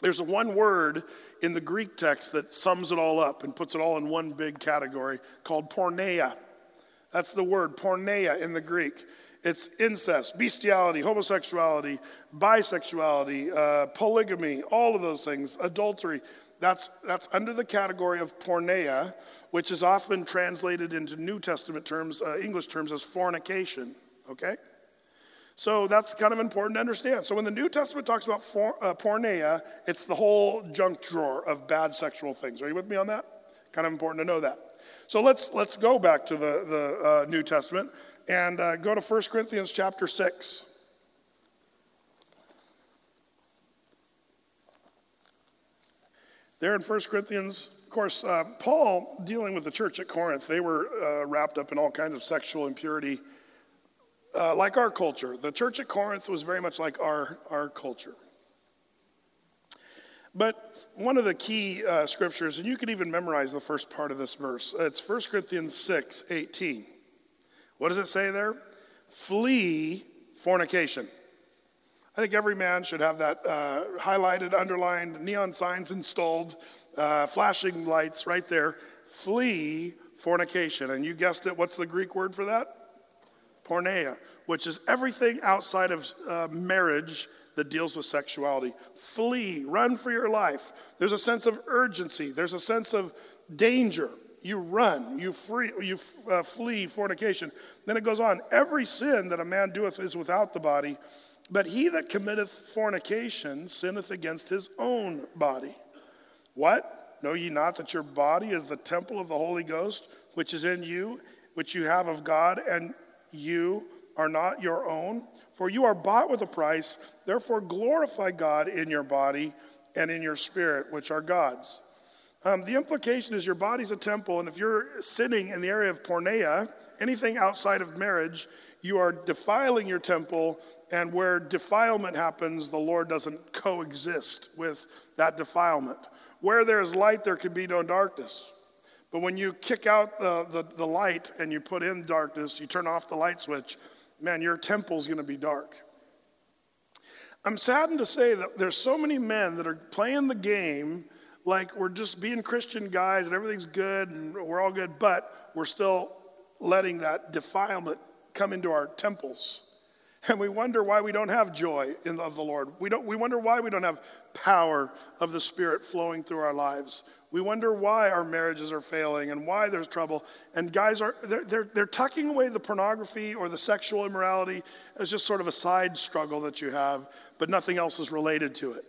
there's one word in the Greek text that sums it all up and puts it all in one big category called porneia. That's the word, porneia in the Greek. It's incest, bestiality, homosexuality, bisexuality, uh, polygamy, all of those things, adultery. That's, that's under the category of porneia, which is often translated into New Testament terms, uh, English terms, as fornication. Okay? So that's kind of important to understand. So when the New Testament talks about for, uh, porneia, it's the whole junk drawer of bad sexual things. Are you with me on that? Kind of important to know that. So let's, let's go back to the, the uh, New Testament and uh, go to 1 Corinthians chapter 6. There in 1 Corinthians, of course, uh, Paul dealing with the church at Corinth, they were uh, wrapped up in all kinds of sexual impurity, uh, like our culture. The church at Corinth was very much like our, our culture. But one of the key uh, scriptures, and you can even memorize the first part of this verse, it's 1 Corinthians 6 18. What does it say there? Flee fornication. I think every man should have that uh, highlighted, underlined, neon signs installed, uh, flashing lights right there. Flee fornication. And you guessed it, what's the Greek word for that? Porneia, which is everything outside of uh, marriage that deals with sexuality. Flee, run for your life. There's a sense of urgency, there's a sense of danger. You run, you, free, you uh, flee fornication. Then it goes on every sin that a man doeth is without the body, but he that committeth fornication sinneth against his own body. What? Know ye not that your body is the temple of the Holy Ghost, which is in you, which you have of God, and you are not your own? For you are bought with a price, therefore glorify God in your body and in your spirit, which are God's. Um, the implication is your body's a temple, and if you're sinning in the area of porneia, anything outside of marriage, you are defiling your temple, and where defilement happens, the Lord doesn't coexist with that defilement. Where there is light, there can be no darkness. But when you kick out the, the, the light and you put in darkness, you turn off the light switch, man, your temple's going to be dark. I'm saddened to say that there's so many men that are playing the game like we're just being Christian guys and everything's good and we're all good, but we're still letting that defilement come into our temples. And we wonder why we don't have joy in, of the Lord. We, don't, we wonder why we don't have power of the Spirit flowing through our lives. We wonder why our marriages are failing and why there's trouble. And guys are they're, they're, they're tucking away the pornography or the sexual immorality as just sort of a side struggle that you have, but nothing else is related to it.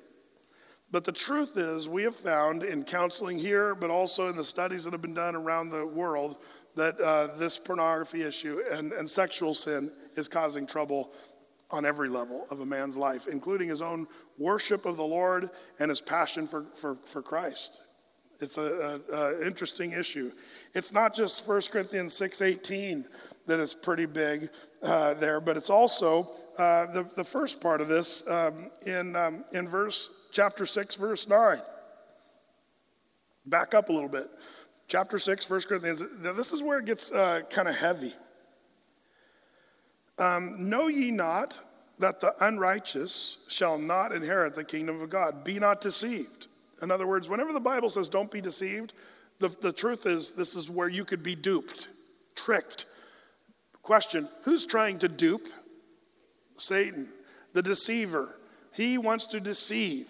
But the truth is, we have found in counseling here, but also in the studies that have been done around the world, that uh, this pornography issue and, and sexual sin is causing trouble on every level of a man's life, including his own worship of the Lord and his passion for, for, for Christ. It's an interesting issue. It's not just 1 Corinthians 6.18 that is pretty big uh, there, but it's also uh, the, the first part of this um, in, um, in verse chapter 6, verse 9. Back up a little bit. Chapter 6, 1 Corinthians. Now, this is where it gets uh, kind of heavy. Um, know ye not that the unrighteous shall not inherit the kingdom of God? Be not deceived. In other words, whenever the Bible says don't be deceived, the, the truth is this is where you could be duped, tricked. Question Who's trying to dupe? Satan, the deceiver. He wants to deceive.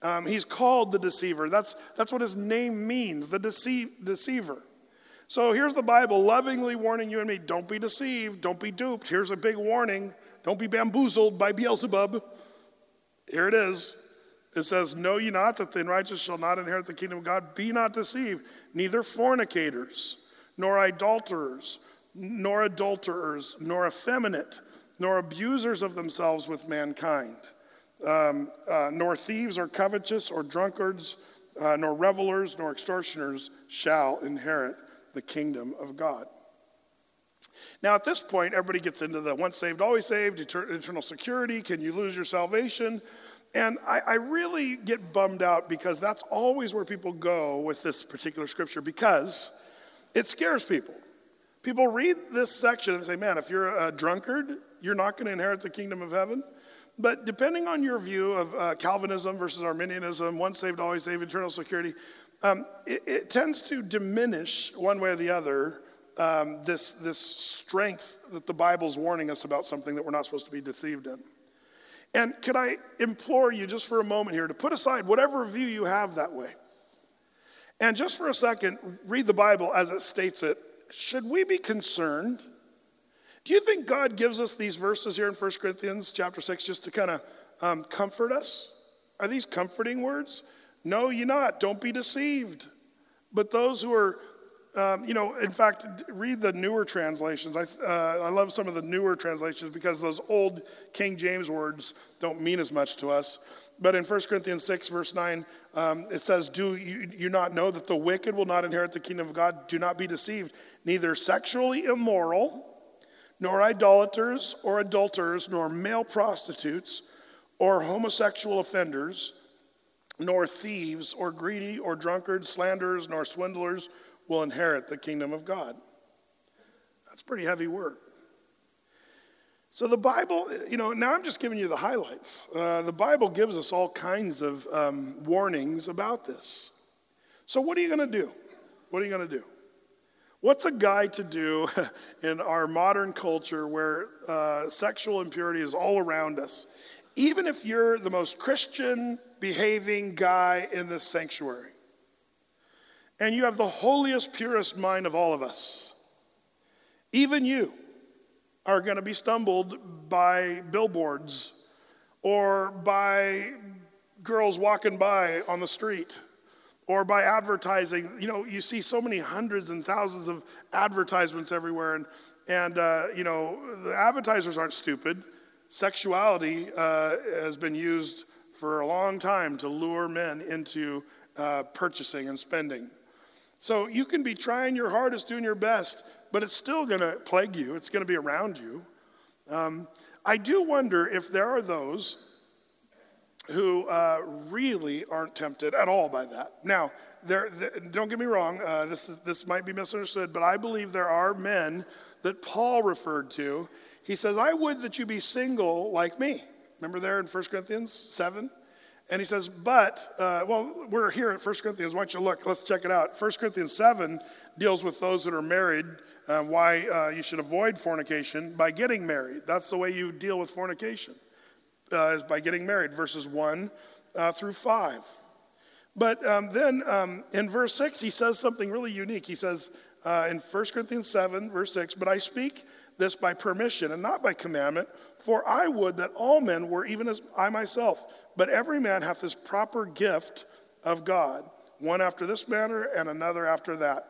Um, he's called the deceiver. That's, that's what his name means, the deceive, deceiver. So here's the Bible lovingly warning you and me don't be deceived, don't be duped. Here's a big warning don't be bamboozled by Beelzebub. Here it is. It says, Know ye not that the unrighteous shall not inherit the kingdom of God? Be not deceived, neither fornicators, nor idolaters, nor adulterers, nor effeminate, nor abusers of themselves with mankind um, uh, nor thieves or covetous or drunkards, uh, nor revelers, nor extortioners shall inherit the kingdom of God. Now, at this point, everybody gets into the once saved, always saved, eternal security. Can you lose your salvation? And I, I, really get bummed out because that's always where people go with this particular scripture because it scares people. People read this section and say, man, if you're a drunkard, you're not going to inherit the kingdom of heaven. But depending on your view of uh, Calvinism versus Arminianism, once saved, always saved, eternal security, um, it, it, tends to diminish one way or the other um, this, this strength that the Bible's warning us about something that we're not supposed to be deceived in. And could I implore you just for a moment here to put aside whatever view you have that way? And just for a second, read the Bible as it states it. Should we be concerned do you think God gives us these verses here in 1 Corinthians chapter 6 just to kind of um, comfort us? Are these comforting words? No, you're not. Don't be deceived. But those who are, um, you know, in fact, read the newer translations. I, uh, I love some of the newer translations because those old King James words don't mean as much to us. But in 1 Corinthians 6, verse 9, um, it says, Do you, you not know that the wicked will not inherit the kingdom of God? Do not be deceived. Neither sexually immoral, nor idolaters or adulterers, nor male prostitutes or homosexual offenders, nor thieves or greedy or drunkards, slanderers, nor swindlers will inherit the kingdom of God. That's pretty heavy word. So the Bible, you know, now I'm just giving you the highlights. Uh, the Bible gives us all kinds of um, warnings about this. So what are you going to do? What are you going to do? What's a guy to do in our modern culture where uh, sexual impurity is all around us? Even if you're the most Christian behaving guy in this sanctuary, and you have the holiest, purest mind of all of us, even you are going to be stumbled by billboards or by girls walking by on the street or by advertising. You know, you see so many hundreds and thousands of advertisements everywhere, and, and uh, you know, the advertisers aren't stupid. Sexuality uh, has been used for a long time to lure men into uh, purchasing and spending. So you can be trying your hardest, doing your best, but it's still going to plague you. It's going to be around you. Um, I do wonder if there are those who uh, really aren't tempted at all by that. Now, there, don't get me wrong, uh, this, is, this might be misunderstood, but I believe there are men that Paul referred to. He says, I would that you be single like me. Remember there in 1 Corinthians 7? And he says, but, uh, well, we're here at 1 Corinthians. Why don't you look? Let's check it out. 1 Corinthians 7 deals with those that are married, uh, why uh, you should avoid fornication by getting married. That's the way you deal with fornication uh, is by getting married, verses 1 uh, through 5. But um, then um, in verse 6, he says something really unique. He says uh, in 1 Corinthians 7, verse 6, But I speak this by permission and not by commandment, for I would that all men were even as I myself. But every man hath this proper gift of God, one after this manner and another after that.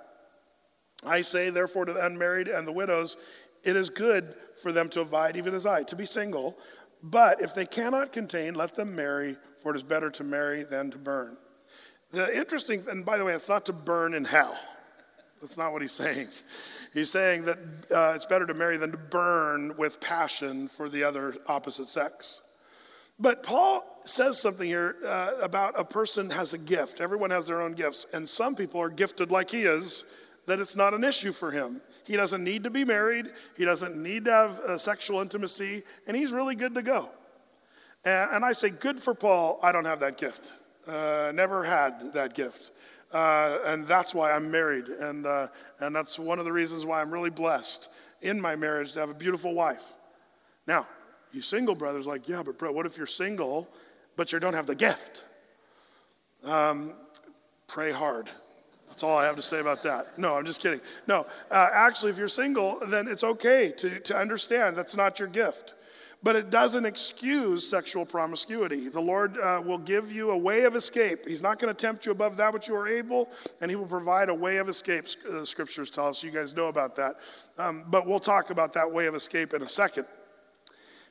I say, therefore, to the unmarried and the widows, it is good for them to abide, even as I, to be single. But if they cannot contain, let them marry, for it is better to marry than to burn. The interesting, and by the way, it's not to burn in hell. That's not what he's saying. He's saying that uh, it's better to marry than to burn with passion for the other opposite sex. But Paul says something here uh, about a person has a gift. Everyone has their own gifts. And some people are gifted like he is, that it's not an issue for him. He doesn't need to be married, he doesn't need to have uh, sexual intimacy, and he's really good to go. And, and, I say, good for Paul, I don't have that gift. Uh, never had that gift. Uh, and that's why I'm married. And, uh, and that's one of the reasons why I'm really blessed in my marriage to have a beautiful wife. Now, you single brothers, like, yeah, but bro, what if you're single, but you don't have the gift? Um, pray hard. That's all I have to say about that. No, I'm just kidding. No, uh, actually, if you're single, then it's okay to, to understand that's not your gift. But it doesn't excuse sexual promiscuity. The Lord uh, will give you a way of escape. He's not going to tempt you above that which you are able, and He will provide a way of escape. The scriptures tell us. You guys know about that. Um, but we'll talk about that way of escape in a second.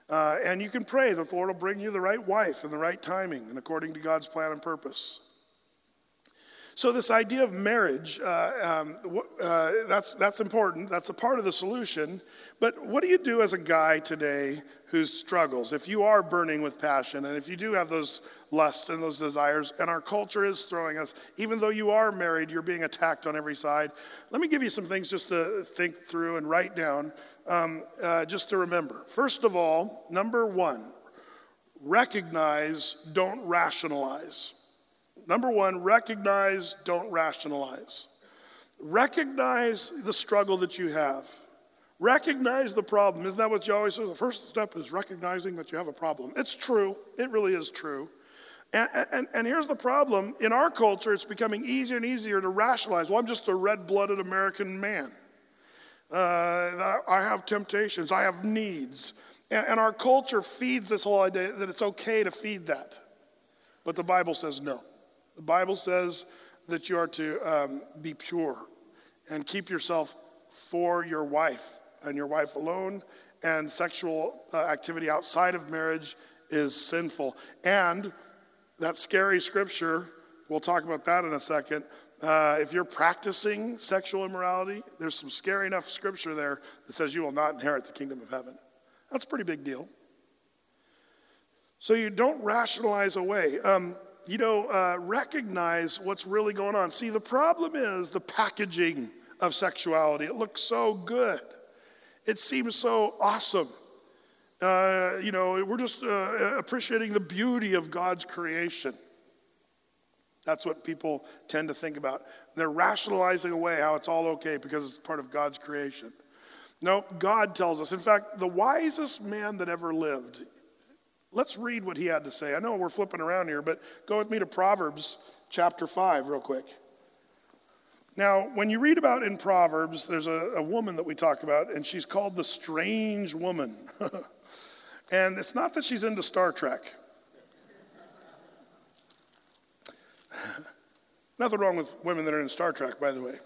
Uh, and you can pray that the Lord will bring you the right wife and the right timing and according to God's plan and purpose. So, this idea of marriage, uh, um, uh, that's, that's important. That's a part of the solution. But what do you do as a guy today who struggles? If you are burning with passion and if you do have those lusts and those desires, and our culture is throwing us, even though you are married, you're being attacked on every side. Let me give you some things just to think through and write down, um, uh, just to remember. First of all, number one, recognize, don't rationalize. Number one, recognize, don't rationalize. Recognize the struggle that you have. Recognize the problem. Isn't that what you always say? The first step is recognizing that you have a problem. It's true, it really is true. And, and, and, here's the problem in our culture, it's becoming easier and easier to rationalize. Well, I'm just a red blooded American man. Uh, I have temptations, I have needs. And, and our culture feeds this whole idea that it's okay to feed that. But the Bible says no. The Bible says that you are to um, be pure and keep yourself for your wife and your wife alone, and sexual uh, activity outside of marriage is sinful. And that scary scripture, we'll talk about that in a second. Uh, if you're practicing sexual immorality, there's some scary enough scripture there that says you will not inherit the kingdom of heaven. That's a pretty big deal. So you don't rationalize away. Um, you know, uh, recognize what's really going on. See, the problem is the packaging of sexuality. It looks so good, it seems so awesome. Uh, you know, we're just uh, appreciating the beauty of God's creation. That's what people tend to think about. They're rationalizing away how it's all okay because it's part of God's creation. No, God tells us. In fact, the wisest man that ever lived, let's read what he had to say. I know we're flipping around here, but go with me to Proverbs chapter 5 real quick. Now, when you read about in Proverbs, there's a, a woman that we talk about, and she's called the strange woman. and it's not that she's into Star Trek. Nothing wrong with women that are in Star Trek, by the way.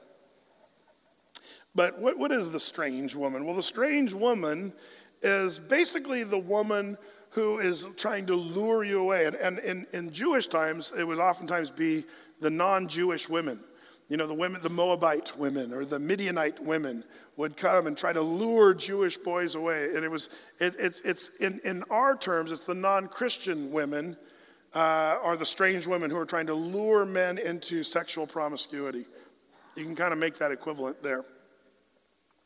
But what, what is the strange woman? Well, the strange woman is basically the woman who is trying to lure you away. And, and in, in Jewish times, it would oftentimes be the non Jewish women. You know, the women, the Moabite women or the Midianite women would come and try to lure Jewish boys away. And it was, it, it's, it's in, in our terms, it's the non Christian women uh, are the strange women who are trying to lure men into sexual promiscuity. You can kind of make that equivalent there.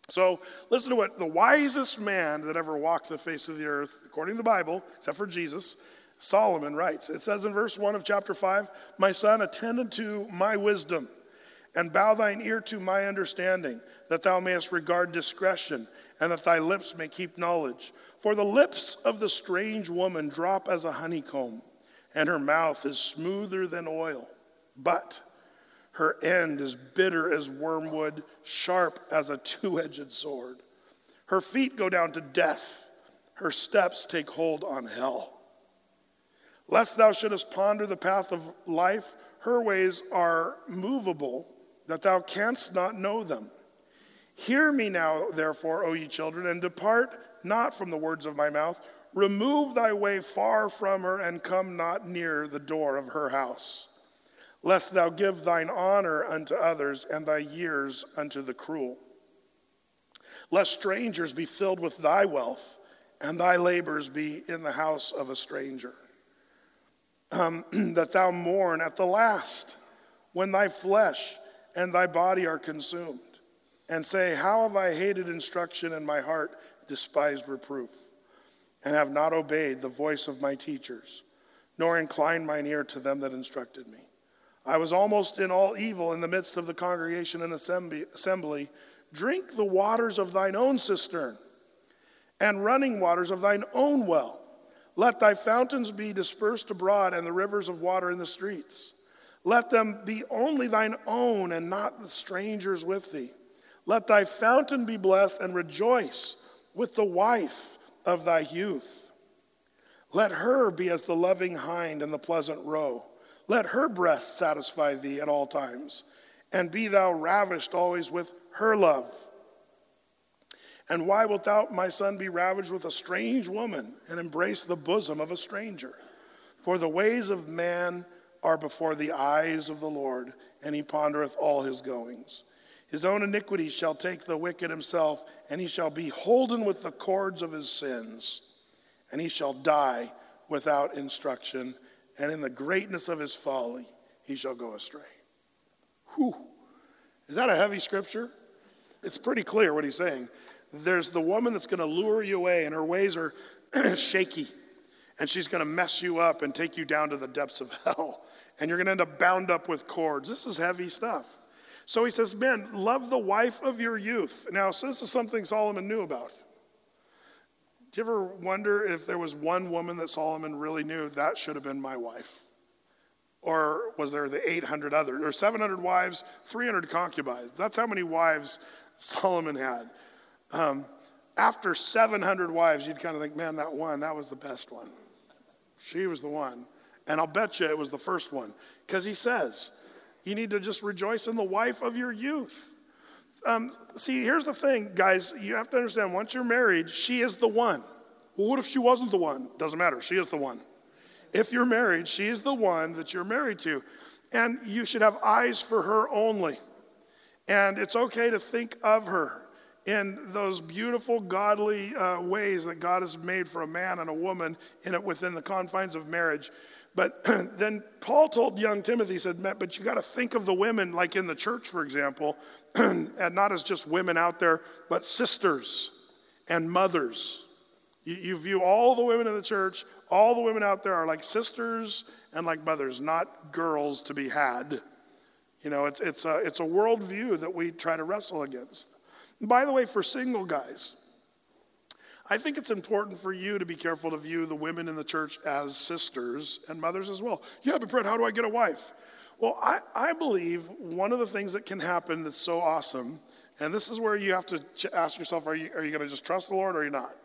So listen to what the wisest man that ever walked the face of the earth, according to the Bible, except for Jesus, Solomon writes. It says in verse 1 of chapter 5 My son, attend unto my wisdom, and bow thine ear to my understanding, that thou mayest regard discretion, and that thy lips may keep knowledge. For the lips of the strange woman drop as a honeycomb, and her mouth is smoother than oil. But her end is bitter as wormwood, sharp as a two edged sword. Her feet go down to death, her steps take hold on hell. Lest thou shouldest ponder the path of life, her ways are movable, that thou canst not know them. Hear me now, therefore, O ye children, and depart not from the words of my mouth. Remove thy way far from her, and come not near the door of her house, lest thou give thine honor unto others, and thy years unto the cruel. Lest strangers be filled with thy wealth, and thy labors be in the house of a stranger. Um, that thou mourn at the last, when thy flesh and thy body are consumed, and say, How have I hated instruction, and my heart despised reproof, and have not obeyed the voice of my teachers, nor inclined mine ear to them that instructed me. I was almost in all evil in the midst of the congregation and assembly. Drink the waters of thine own cistern, and running waters of thine own well. Let thy fountains be dispersed abroad, and the rivers of water in the streets. Let them be only thine own, and not the strangers with thee. Let thy fountain be blessed, and rejoice with the wife of thy youth. Let her be as the loving hind and the pleasant roe. Let her breast satisfy thee at all times, and be thou ravished always with her love. And why wilt thou, my son, be ravaged with a strange woman and embrace the bosom of a stranger? For the ways of man are before the eyes of the Lord, and he pondereth all his goings. His own iniquity shall take the wicked himself, and he shall be holden with the cords of his sins, and he shall die without instruction, and in the greatness of his folly he shall go astray. Whew. Is that a heavy scripture? It's pretty clear what he's saying. There's the woman that's going to lure you away, and her ways are shaky, and she's going to mess you up and take you down to the depths of hell, and you're going to end up bound up with cords. This is heavy stuff. So he says, Men, love the wife of your youth. Now, so this is something Solomon knew about. Do you ever wonder if there was one woman that Solomon really knew that should have been my wife? Or was there the 800 others, or 700 wives, 300 concubines? That's how many wives Solomon had. Um, after 700 wives, you'd kind of think, man, that one, that was the best one. She was the one. And I'll bet you it was the first one. Because he says, you need to just rejoice in the wife of your youth. Um, see, here's the thing, guys. You have to understand once you're married, she is the one. Well, what if she wasn't the one? Doesn't matter. She is the one. If you're married, she is the one that you're married to. And you should have eyes for her only. And it's okay to think of her in those beautiful, godly uh, ways that God has made for a man and a woman in it within the confines of marriage. But then Paul told young Timothy, he said, but you got to think of the women, like in the church, for example, and not as just women out there, but sisters and mothers. You, you view all the women in the church, all the women out there are like sisters and like mothers, not girls to be had. You know, it's, it's, a, it's a worldview that we try to wrestle against. By the way, for single guys, I think it's important for you to be careful to view the women in the church as sisters and mothers as well. Yeah, but Fred, how do I get a wife? Well, I, I believe one of the things that can happen that's so awesome, and this is where you have to ask yourself are you, are you going to just trust the Lord or are you not?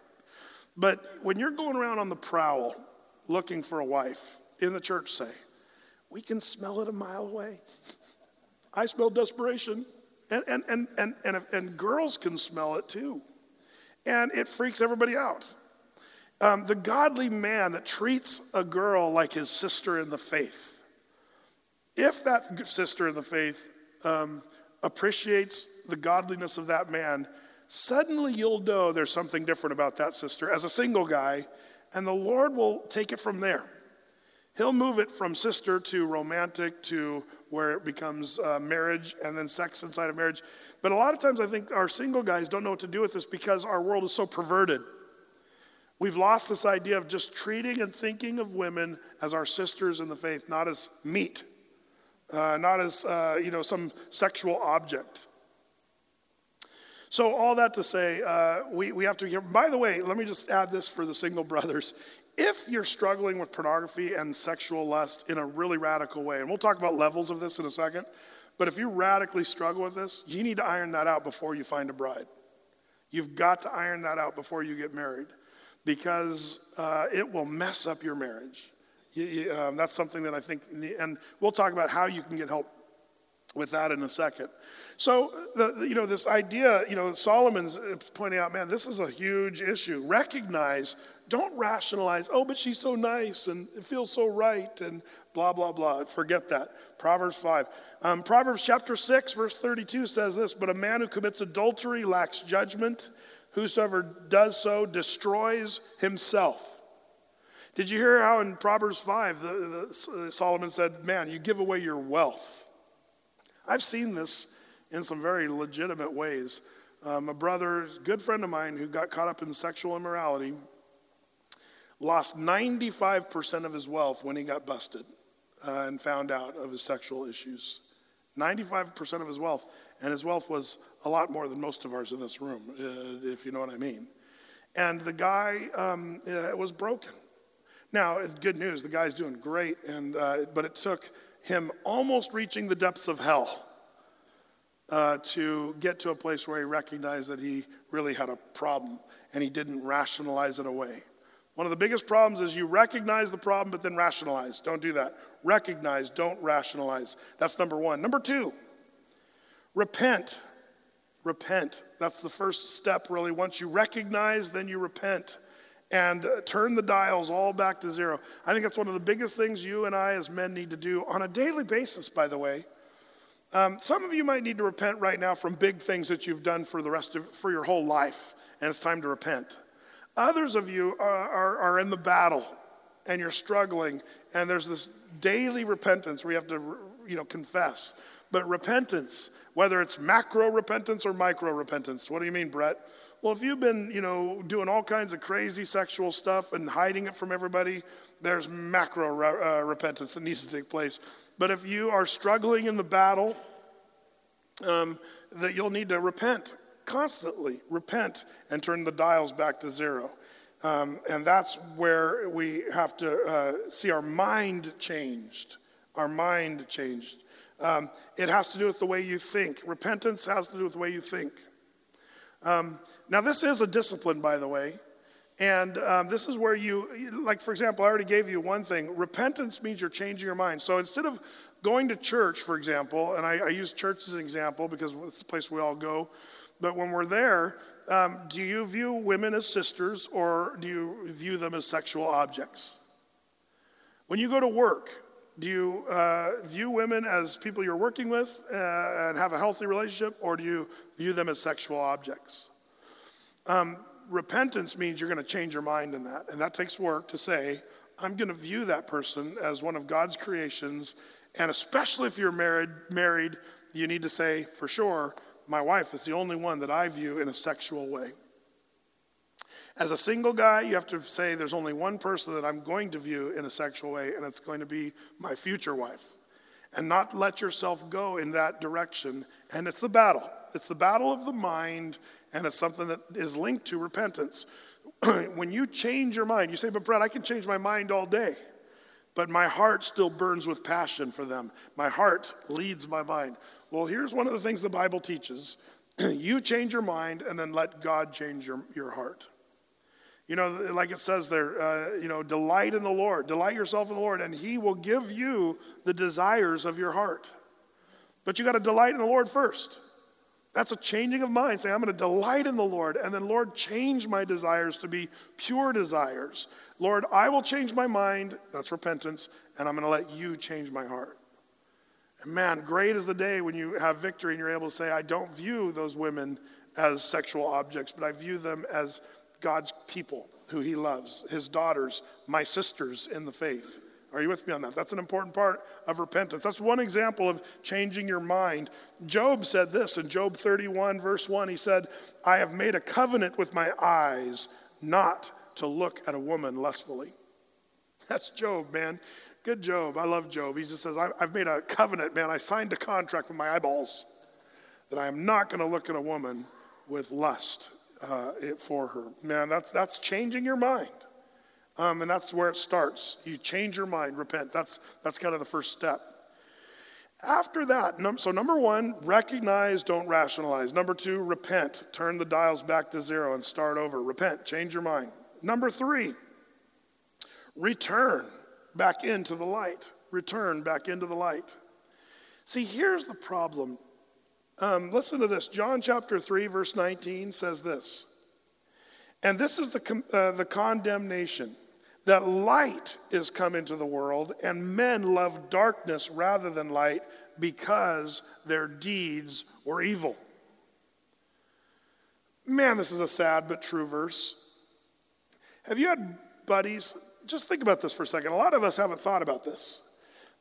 But when you're going around on the prowl looking for a wife in the church, say, we can smell it a mile away. I smell desperation. And, and, and, and, and, and girls can smell it too and it freaks everybody out. Um, the godly man that treats a girl like his sister in the faith, if that sister in the faith um, appreciates the godliness of that man, suddenly you'll know there's something different about that sister as a single guy, and the Lord will take it from there. He'll move it from sister to romantic to where it becomes uh, marriage and then sex inside of marriage. But a lot of times I think our single guys don't know what to do with this because our world is so perverted. We've lost this idea of just treating and thinking of women as our sisters in the faith, not as meat, uh, not as uh, you know some sexual object. So all that to say, uh, we, we have to. By the way, let me just add this for the single brothers. If you're struggling with pornography and sexual lust in a really radical way, and we'll talk about levels of this in a second, but if you radically struggle with this, you need to iron that out before you find a bride. You've got to iron that out before you get married because uh, it will mess up your marriage. You, you, um, that's something that I think, and we'll talk about how you can get help with that in a second. So, uh, the, you know, this idea, you know, Solomon's uh, pointing out, man, this is a huge issue. Recognize, don't rationalize, oh, but she's so nice and it feels so right and blah, blah, blah. Forget that. Proverbs 5. Um, Proverbs chapter 6, verse 32 says this But a man who commits adultery lacks judgment. Whosoever does so destroys himself. Did you hear how in Proverbs 5, the, the, uh, Solomon said, Man, you give away your wealth? I've seen this in some very legitimate ways. Um, a brother, good friend of mine, who got caught up in sexual immorality, lost 95% of his wealth when he got busted uh, and found out of his sexual issues. 95% of his wealth, and his wealth was a lot more than most of ours in this room, uh, if you know what I mean. And the guy um, uh, was broken. Now, it's good news, the guy's doing great, and, uh, but it took him almost reaching the depths of hell uh, to get to a place where he recognized that he really had a problem and he didn't rationalize it away. One of the biggest problems is you recognize the problem but then rationalize. Don't do that. Recognize, don't rationalize. That's number one. Number two, repent. Repent. That's the first step, really. Once you recognize, then you repent and uh, turn the dials all back to zero. I think that's one of the biggest things you and I as men need to do on a daily basis, by the way. Um, some of you might need to repent right now from big things that you've done for the rest of for your whole life, and it's time to repent. Others of you are, are, are in the battle and you're struggling, and there's this daily repentance where you have to, you know, confess. But repentance, whether it's macro repentance or micro repentance, what do you mean, Brett? Well, if you've been, you know, doing all kinds of crazy sexual stuff and hiding it from everybody, there's macro uh, repentance that needs to take place. But if you are struggling in the battle, um, that you'll need to repent constantly, repent and turn the dials back to zero. Um, and that's where we have to uh, see our mind changed. Our mind changed. Um, it has to do with the way you think. Repentance has to do with the way you think. Um, now, this is a discipline, by the way. And um, this is where you, like, for example, I already gave you one thing. Repentance means you're changing your mind. So instead of going to church, for example, and I, I use church as an example because it's the place we all go, but when we're there, um, do you view women as sisters or do you view them as sexual objects? When you go to work, do you uh, view women as people you're working with uh, and have a healthy relationship, or do you view them as sexual objects? Um, repentance means you're going to change your mind in that, and that takes work to say, I'm going to view that person as one of God's creations, and especially if you're married, married, you need to say for sure, my wife is the only one that I view in a sexual way. As a single guy, you have to say there's only one person that I'm going to view in a sexual way, and it's going to be my future wife. And not let yourself go in that direction. And it's the battle. It's the battle of the mind, and it's something that is linked to repentance. when you change your mind, you say, But Brett, I can change my mind all day. But my heart still burns with passion for them. My heart leads my mind. Well, here's one of the things the Bible teaches you change your mind, and then let God change your, your heart. You know, like it says there, uh, you know, delight in the Lord, delight yourself in the Lord, and He will give you the desires of your heart. But you got to delight in the Lord first. That's a changing of mind. Say, I'm going to delight in the Lord, and then, Lord, change my desires to be pure desires. Lord, I will change my mind. That's repentance, and I'm going to let you change my heart. And man, great is the day when you have victory and you're able to say, I don't view those women as sexual objects, but I view them as God's people who he loves, his daughters, my sisters in the faith. Are you with me on that? That's an important part of repentance. That's one example of changing your mind. Job said this in Job 31, verse 1. He said, I have made a covenant with my eyes not to look at a woman lustfully. That's Job, man. Good Job. I love Job. He just says, I've made a covenant, man. I signed a contract with my eyeballs that I am not going to look at a woman with lust uh, for her. Man, that's, that's changing your mind. Um, and that's where it starts. You change your mind, repent. That's, that's kind of the first step. After that, so number one, recognize, don't rationalize. Number two, repent. Turn the dials back to zero and start over. Repent, change your mind. Number three, return back into the light. Return back into the light. See, here's the problem. Um, listen to this. John chapter 3, verse 19 says this. And this is the, uh, the condemnation that light is come into the world, and men love darkness rather than light because their deeds were evil. Man, this is a sad but true verse. Have you had buddies? Just think about this for a second. A lot of us haven't thought about this.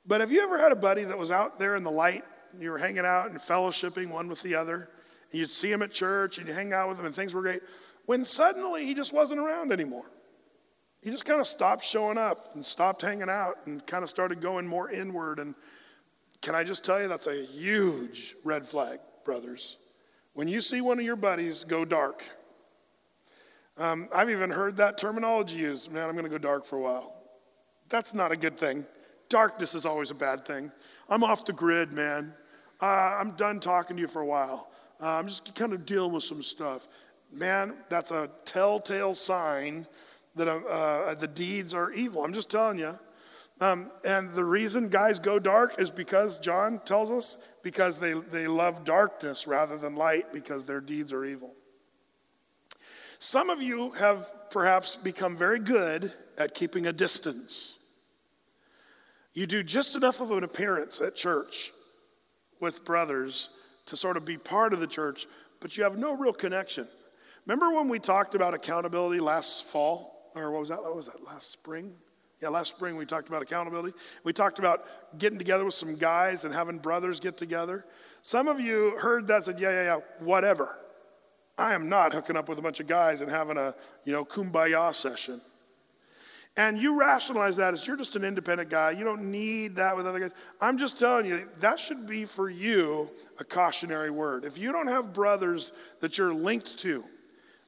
But have you ever had a buddy that was out there in the light? You were hanging out and fellowshipping one with the other. And you'd see him at church and you'd hang out with him and things were great. When suddenly he just wasn't around anymore. He just kind of stopped showing up and stopped hanging out and kind of started going more inward. And can I just tell you, that's a huge red flag, brothers. When you see one of your buddies go dark, um, I've even heard that terminology used man, I'm going to go dark for a while. That's not a good thing. Darkness is always a bad thing. I'm off the grid, man. Uh, I'm done talking to you for a while. Uh, I'm just kind of dealing with some stuff. Man, that's a telltale sign that uh, uh, the deeds are evil. I'm just telling you. Um, and the reason guys go dark is because, John tells us, because they, they love darkness rather than light because their deeds are evil. Some of you have perhaps become very good at keeping a distance. You do just enough of an appearance at church with brothers to sort of be part of the church, but you have no real connection. Remember when we talked about accountability last fall? Or what was that? What was that? Last spring? Yeah, last spring we talked about accountability. We talked about getting together with some guys and having brothers get together. Some of you heard that said, yeah, yeah, yeah, whatever. I am not hooking up with a bunch of guys and having a, you know, kumbaya session. And you rationalize that as you're just an independent guy. You don't need that with other guys. I'm just telling you, that should be for you a cautionary word. If you don't have brothers that you're linked to,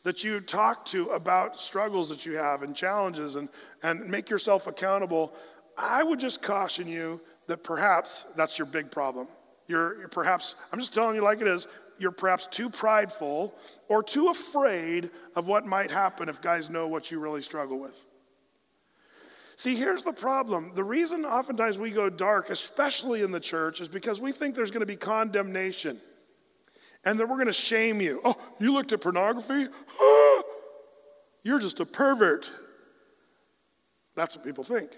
that you talk to about struggles that you have and challenges and, and make yourself accountable, I would just caution you that perhaps that's your big problem. You're, you're, perhaps, I'm just telling you like it is, you're perhaps too prideful or too afraid of what might happen if guys know what you really struggle with. See, here's the problem. The reason oftentimes we go dark, especially in the church, is because we think there's going to be condemnation and that we're going to shame you. Oh, you looked at pornography? You're just a pervert. That's what people think.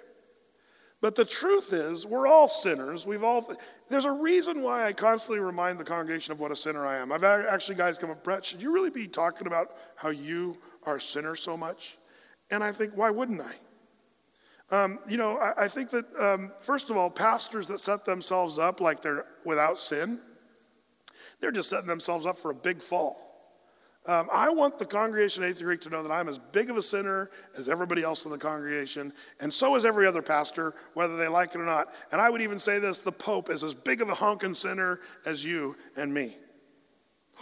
But the truth is, we're all sinners. We've all. There's a reason why I constantly remind the congregation of what a sinner I am. I've actually guys come up, Brett, should you really be talking about how you are a sinner so much? And I think, why wouldn't I? Um, you know, I, I think that um, first of all, pastors that set themselves up like they're without sin, they're just setting themselves up for a big fall. Um, I want the congregation at Athey Creek to know that I'm as big of a sinner as everybody else in the congregation, and so is every other pastor, whether they like it or not. And I would even say this the Pope is as big of a honking sinner as you and me.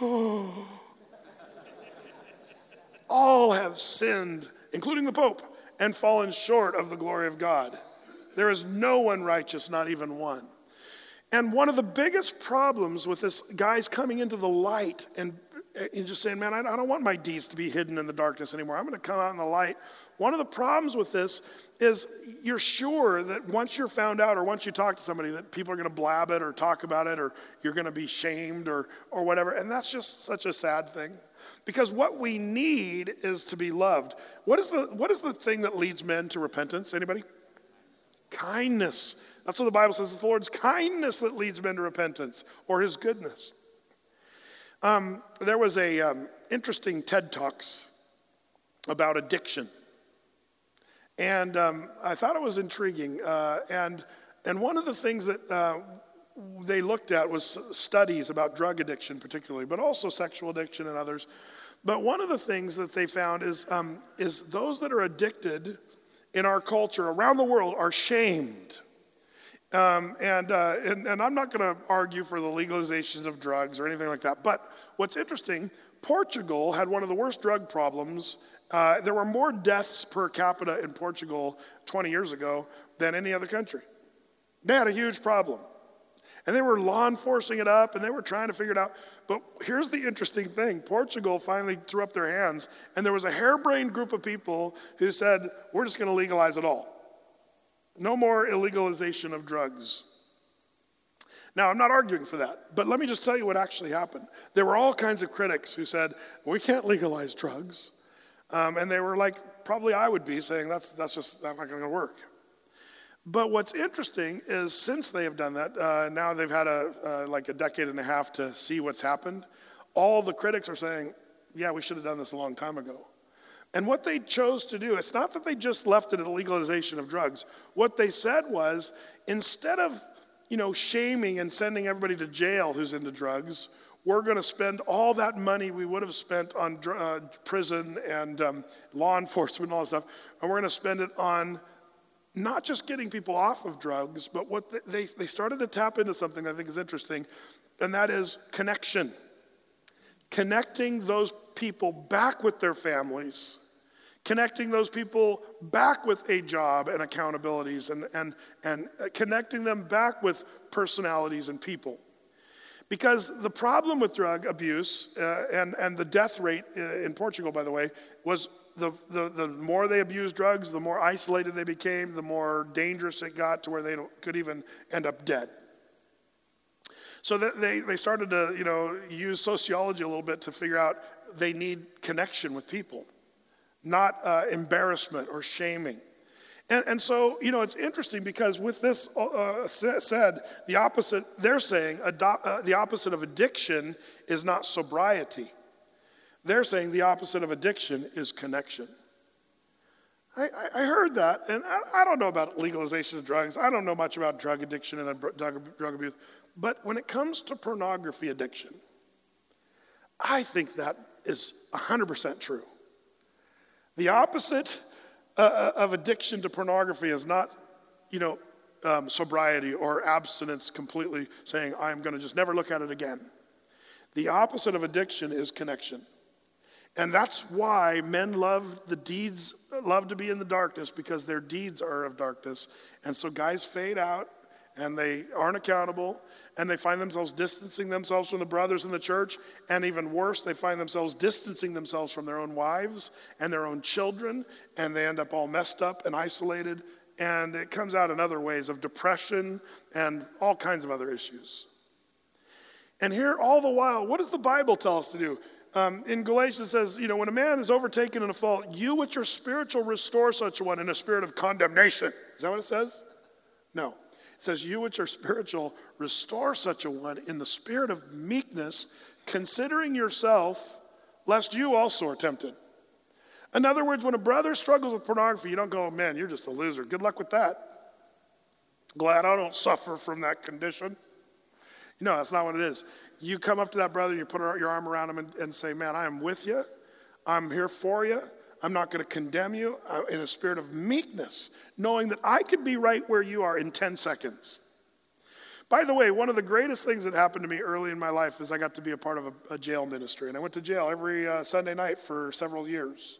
All have sinned, including the Pope, and fallen short of the glory of God. There is no one righteous, not even one. And one of the biggest problems with this guys coming into the light and, and just saying, man, I, I don't want my deeds to be hidden in the darkness anymore. I'm going to come out in the light. One of the problems with this is you're sure that once you're found out or once you talk to somebody that people are going to blab it or talk about it or you're going to be shamed or, or whatever. And that's just such a sad thing. Because what we need is to be loved. What is the, what is the thing that leads men to repentance? Anybody? Kindness. That's what the Bible says. It's the Lord's kindness that leads men to repentance or his goodness. Um, there was a um, interesting TED Talks about addiction. And um, I thought it was intriguing. Uh, and, and one of the things that uh, they looked at was studies about drug addiction, particularly, but also sexual addiction and others. But one of the things that they found is, um, is those that are addicted in our culture around the world are shamed. Um, and, uh, and, and I'm not going to argue for the legalizations of drugs or anything like that. But what's interesting, Portugal had one of the worst drug problems. Uh, there were more deaths per capita in Portugal 20 years ago than any other country. They had a huge problem. And they were law enforcing it up and they were trying to figure it out. But here's the interesting thing Portugal finally threw up their hands, and there was a harebrained group of people who said, We're just going to legalize it all. No more illegalization of drugs. Now, I'm not arguing for that, but let me just tell you what actually happened. There were all kinds of critics who said, we can't legalize drugs. Um, and they were like, probably I would be saying, that's, that's just that's not going to work. But what's interesting is since they have done that, uh, now they've had a, uh, like a decade and a half to see what's happened. All the critics are saying, yeah, we should have done this a long time ago. And what they chose to do, it's not that they just left it at the legalization of drugs. What they said was instead of, you know, shaming and sending everybody to jail who's into drugs, we're going to spend all that money we would have spent on uh, prison and um, law enforcement and all that stuff, and we're going to spend it on not just getting people off of drugs, but what they, they started to tap into something I think is interesting, and that is connection. Connecting those people back with their families connecting those people back with a job and accountabilities and, and, and connecting them back with personalities and people. Because the problem with drug abuse uh, and, and the death rate uh, in Portugal, by the way, was the, the, the more they abused drugs, the more isolated they became, the more dangerous it got to where they could even end up dead. So they, they started to you know, use sociology a little bit to figure out they need connection with people not uh, embarrassment or shaming. And, and, so, you know, it's interesting because with this uh, said, the opposite, they're saying uh, the opposite of addiction is not sobriety. They're saying the opposite of addiction is connection. I, I heard that, and I, I, don't know about legalization of drugs. I don't know much about drug addiction and drug, drug abuse. But when it comes to pornography addiction, I think that is 100% true. The opposite uh, uh, of addiction to pornography is not, you know, um, sobriety or abstinence completely saying, I'm going to just never look at it again. The opposite of addiction is connection. And that's why men love the deeds, love to be in the darkness because their deeds are of darkness. And so guys fade out and they aren't accountable and they find themselves distancing themselves from the brothers in the church. And even worse, they find themselves distancing themselves from their own wives and their own children, and they end up all messed up and isolated. And it comes out in other ways of depression and all kinds of other issues. And here, all the while, what does the Bible tell us to do? Um, in Galatians, it says, you know, when a man is overtaken in a fault, you which are spiritual restore such a one in a spirit of condemnation. Is that what it says? No. It says, You which are spiritual, restore such a one in the spirit of meekness, considering yourself, lest you also are tempted. In other words, when a brother struggles with pornography, you don't go, Man, you're just a loser. Good luck with that. Glad I don't suffer from that condition. No, that's not what it is. You come up to that brother, you put your arm around him and, and say, Man, I am with you. I'm here for you. I'm not going to condemn you uh, in a spirit of meekness, knowing that I could be right where you are in 10 seconds. By the way, one of the greatest things that happened to me early in my life is I got to be a part of a, a jail ministry. And I went to jail every uh, Sunday night for several years.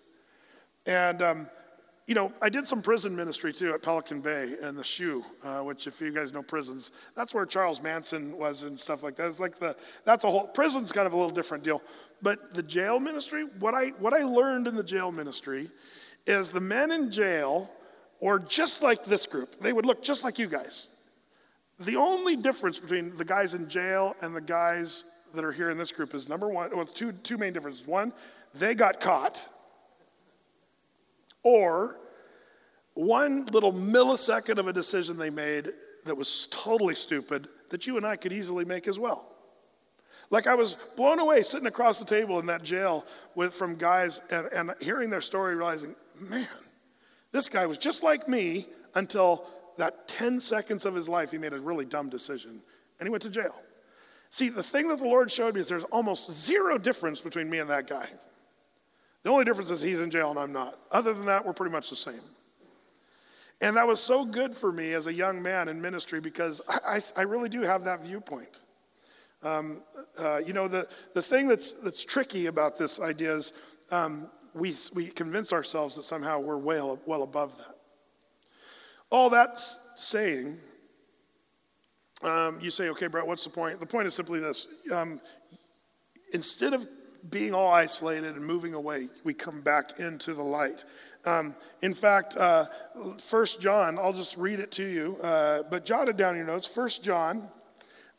And um, you know, I did some prison ministry too at Pelican Bay and the SHU, uh, which, if you guys know prisons, that's where Charles Manson was and stuff like that. It's like the that's a whole prison's kind of a little different deal. But the jail ministry, what I what I learned in the jail ministry, is the men in jail, or just like this group, they would look just like you guys. The only difference between the guys in jail and the guys that are here in this group is number one, well, two two main differences. One, they got caught or one little millisecond of a decision they made that was totally stupid that you and I could easily make as well. Like I was blown away sitting across the table in that jail with from guys and, and hearing their story, realizing, man, this guy was just like me until that 10 seconds of his life he made a really dumb decision and he went to jail. See, the thing that the Lord showed me is there's almost zero difference between me and that guy. The only difference is he's in jail and I'm not. Other than that, we're pretty much the same. And that was so good for me as a young man in ministry because I, I, I really do have that viewpoint. Um, uh, you know, the, the thing that's, that's tricky about this idea is um, we, we convince ourselves that somehow we're well, well above that. All that's saying, um, you say, okay, Brett, what's the point? The point is simply this um, instead of being all isolated and moving away, we come back into the light. Um, in fact, uh, First John, I'll just read it to you, uh, but jot it down your notes. First John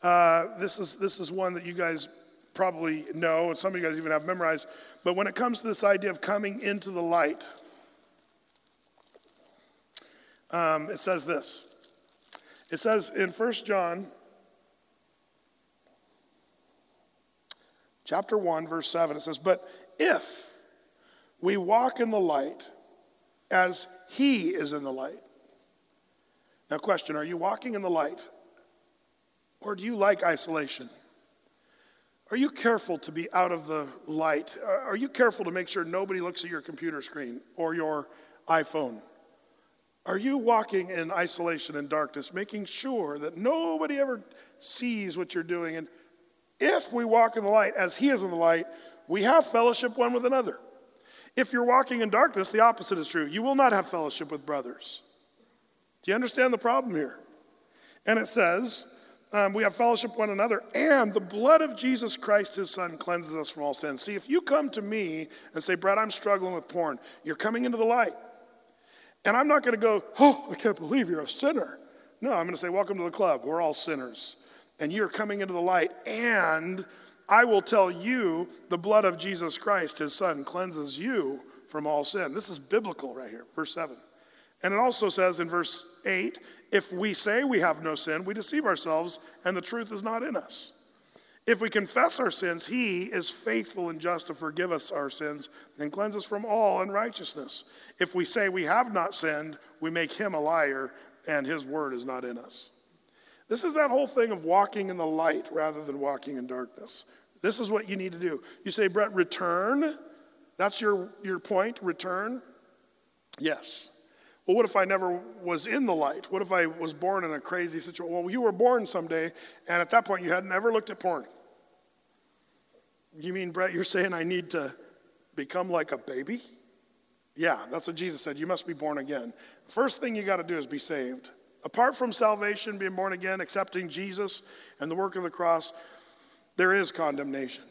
Uh, this, is, this is one that you guys probably know, and some of you guys even have memorized. But when it comes to this idea of coming into the light, um, it says this. It says in 1 John chapter 1, verse 7, it says, But if we walk in the light as he is in the light. Now, question Are you walking in the light? Or do you like isolation? Are you careful to be out of the light? Are you careful to make sure nobody looks at your computer screen or your iPhone? Are you walking in isolation and darkness, making sure that nobody ever sees what you're doing? And if we walk in the light as He is in the light, we have fellowship one with another. If you're walking in darkness, the opposite is true. You will not have fellowship with brothers. Do you understand the problem here? And it says, um, we have fellowship one another, and the blood of Jesus Christ, his son, cleanses us from all sin. See, if you come to me and say, Brad, I'm struggling with porn, you're coming into the light. And I'm not going to go, oh, I can't believe you're a sinner. No, I'm going to say, welcome to the club. We're all sinners and you're coming into the light. And I will tell you the blood of Jesus Christ, his son, cleanses you from all sin. This is biblical right here, verse 7. And it also says in verse 8 if we say we have no sin, we deceive ourselves, and the truth is not in us. If we confess our sins, he is faithful and just to forgive us our sins and cleanse us from all unrighteousness. If we say we have not sinned, we make him a liar, and his word is not in us. This is that whole thing of walking in the light rather than walking in darkness. This is what you need to do. You say, Brett, return. That's your, your point, return? Yes. Well, what if I never was in the light? What if I was born in a crazy situation? Well, you were born someday, and at that point you had never looked at porn. You mean, Brett, you're saying I need to become like a baby? Yeah, that's what Jesus said. You must be born again. First thing you got to do is be saved. Apart from salvation, being born again, accepting Jesus and the work of the cross, there is condemnation.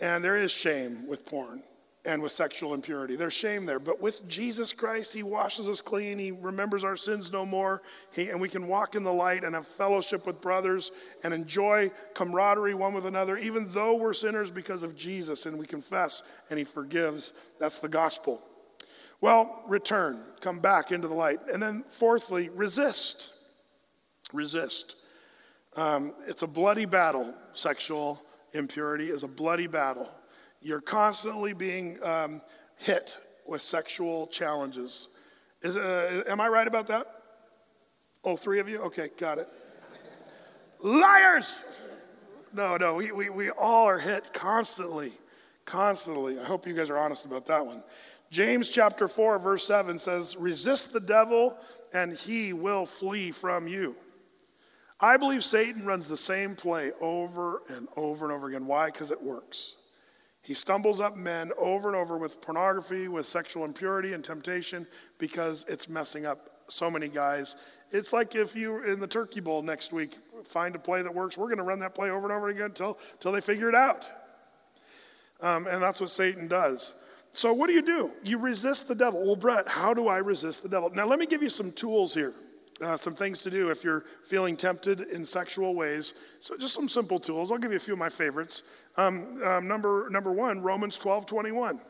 And there is shame with porn and with sexual impurity. There's shame there. But with Jesus Christ, He washes us clean. He remembers our sins no more. He, and we can walk in the light and have fellowship with brothers and enjoy camaraderie one with another, even though we're sinners because of Jesus and we confess and He forgives. That's the gospel. Well, return, come back into the light. And then, fourthly, resist. Resist. Um, it's a bloody battle. Sexual impurity is a bloody battle. You're constantly being um, hit with sexual challenges. Is, uh, am I right about that? Oh, three of you? Okay, got it. Liars! No, no, we, we, we all are hit constantly. Constantly. I hope you guys are honest about that one. James chapter 4, verse 7 says, Resist the devil, and he will flee from you. I believe Satan runs the same play over and over and over again. Why? Because it works. He stumbles up men over and over with pornography, with sexual impurity and temptation because it's messing up so many guys. It's like if you in the Turkey Bowl next week find a play that works, we're going to run that play over and over again until, until they figure it out. Um, and that's what Satan does. So, what do you do? You resist the devil. Well, Brett, how do I resist the devil? Now, let me give you some tools here, uh, some things to do if you're feeling tempted in sexual ways. So, just some simple tools. I'll give you a few of my favorites. Um, um, number, number one, Romans 12 21.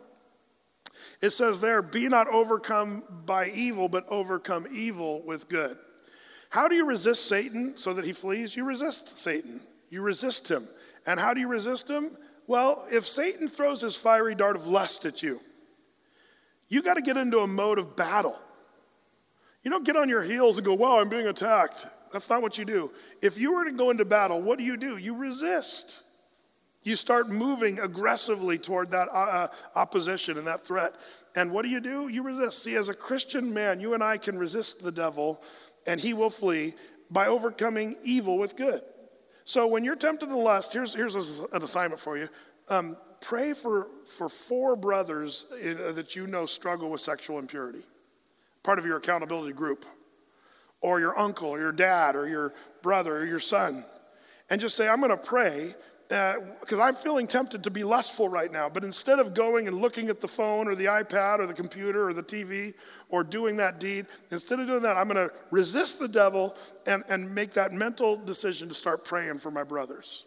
It says there, Be not overcome by evil, but overcome evil with good. How do you resist Satan so that he flees? You resist Satan, you resist him. And how do you resist him? Well, if Satan throws his fiery dart of lust at you, you got to get into a mode of battle. You don't get on your heels and go, wow, I'm being attacked. That's not what you do. If you were to go into battle, what do you do? You resist. You start moving aggressively toward that uh, uh opposition and that threat. And what do you do? You resist. See, as a Christian man, you and I can resist the devil and he will flee by overcoming evil with good. So when you're tempted to lust, here's, here's an assignment for you. Um, pray for, for four brothers in, uh, that you know struggle with sexual impurity, part of your accountability group, or your uncle, or your dad, or your brother, or your son. And just say, I'm going to pray because uh, I'm feeling tempted to be lustful right now. But instead of going and looking at the phone or the iPad or the computer or the TV or doing that deed, instead of doing that, I'm going to resist the devil and, and make that mental decision to start praying for my brothers.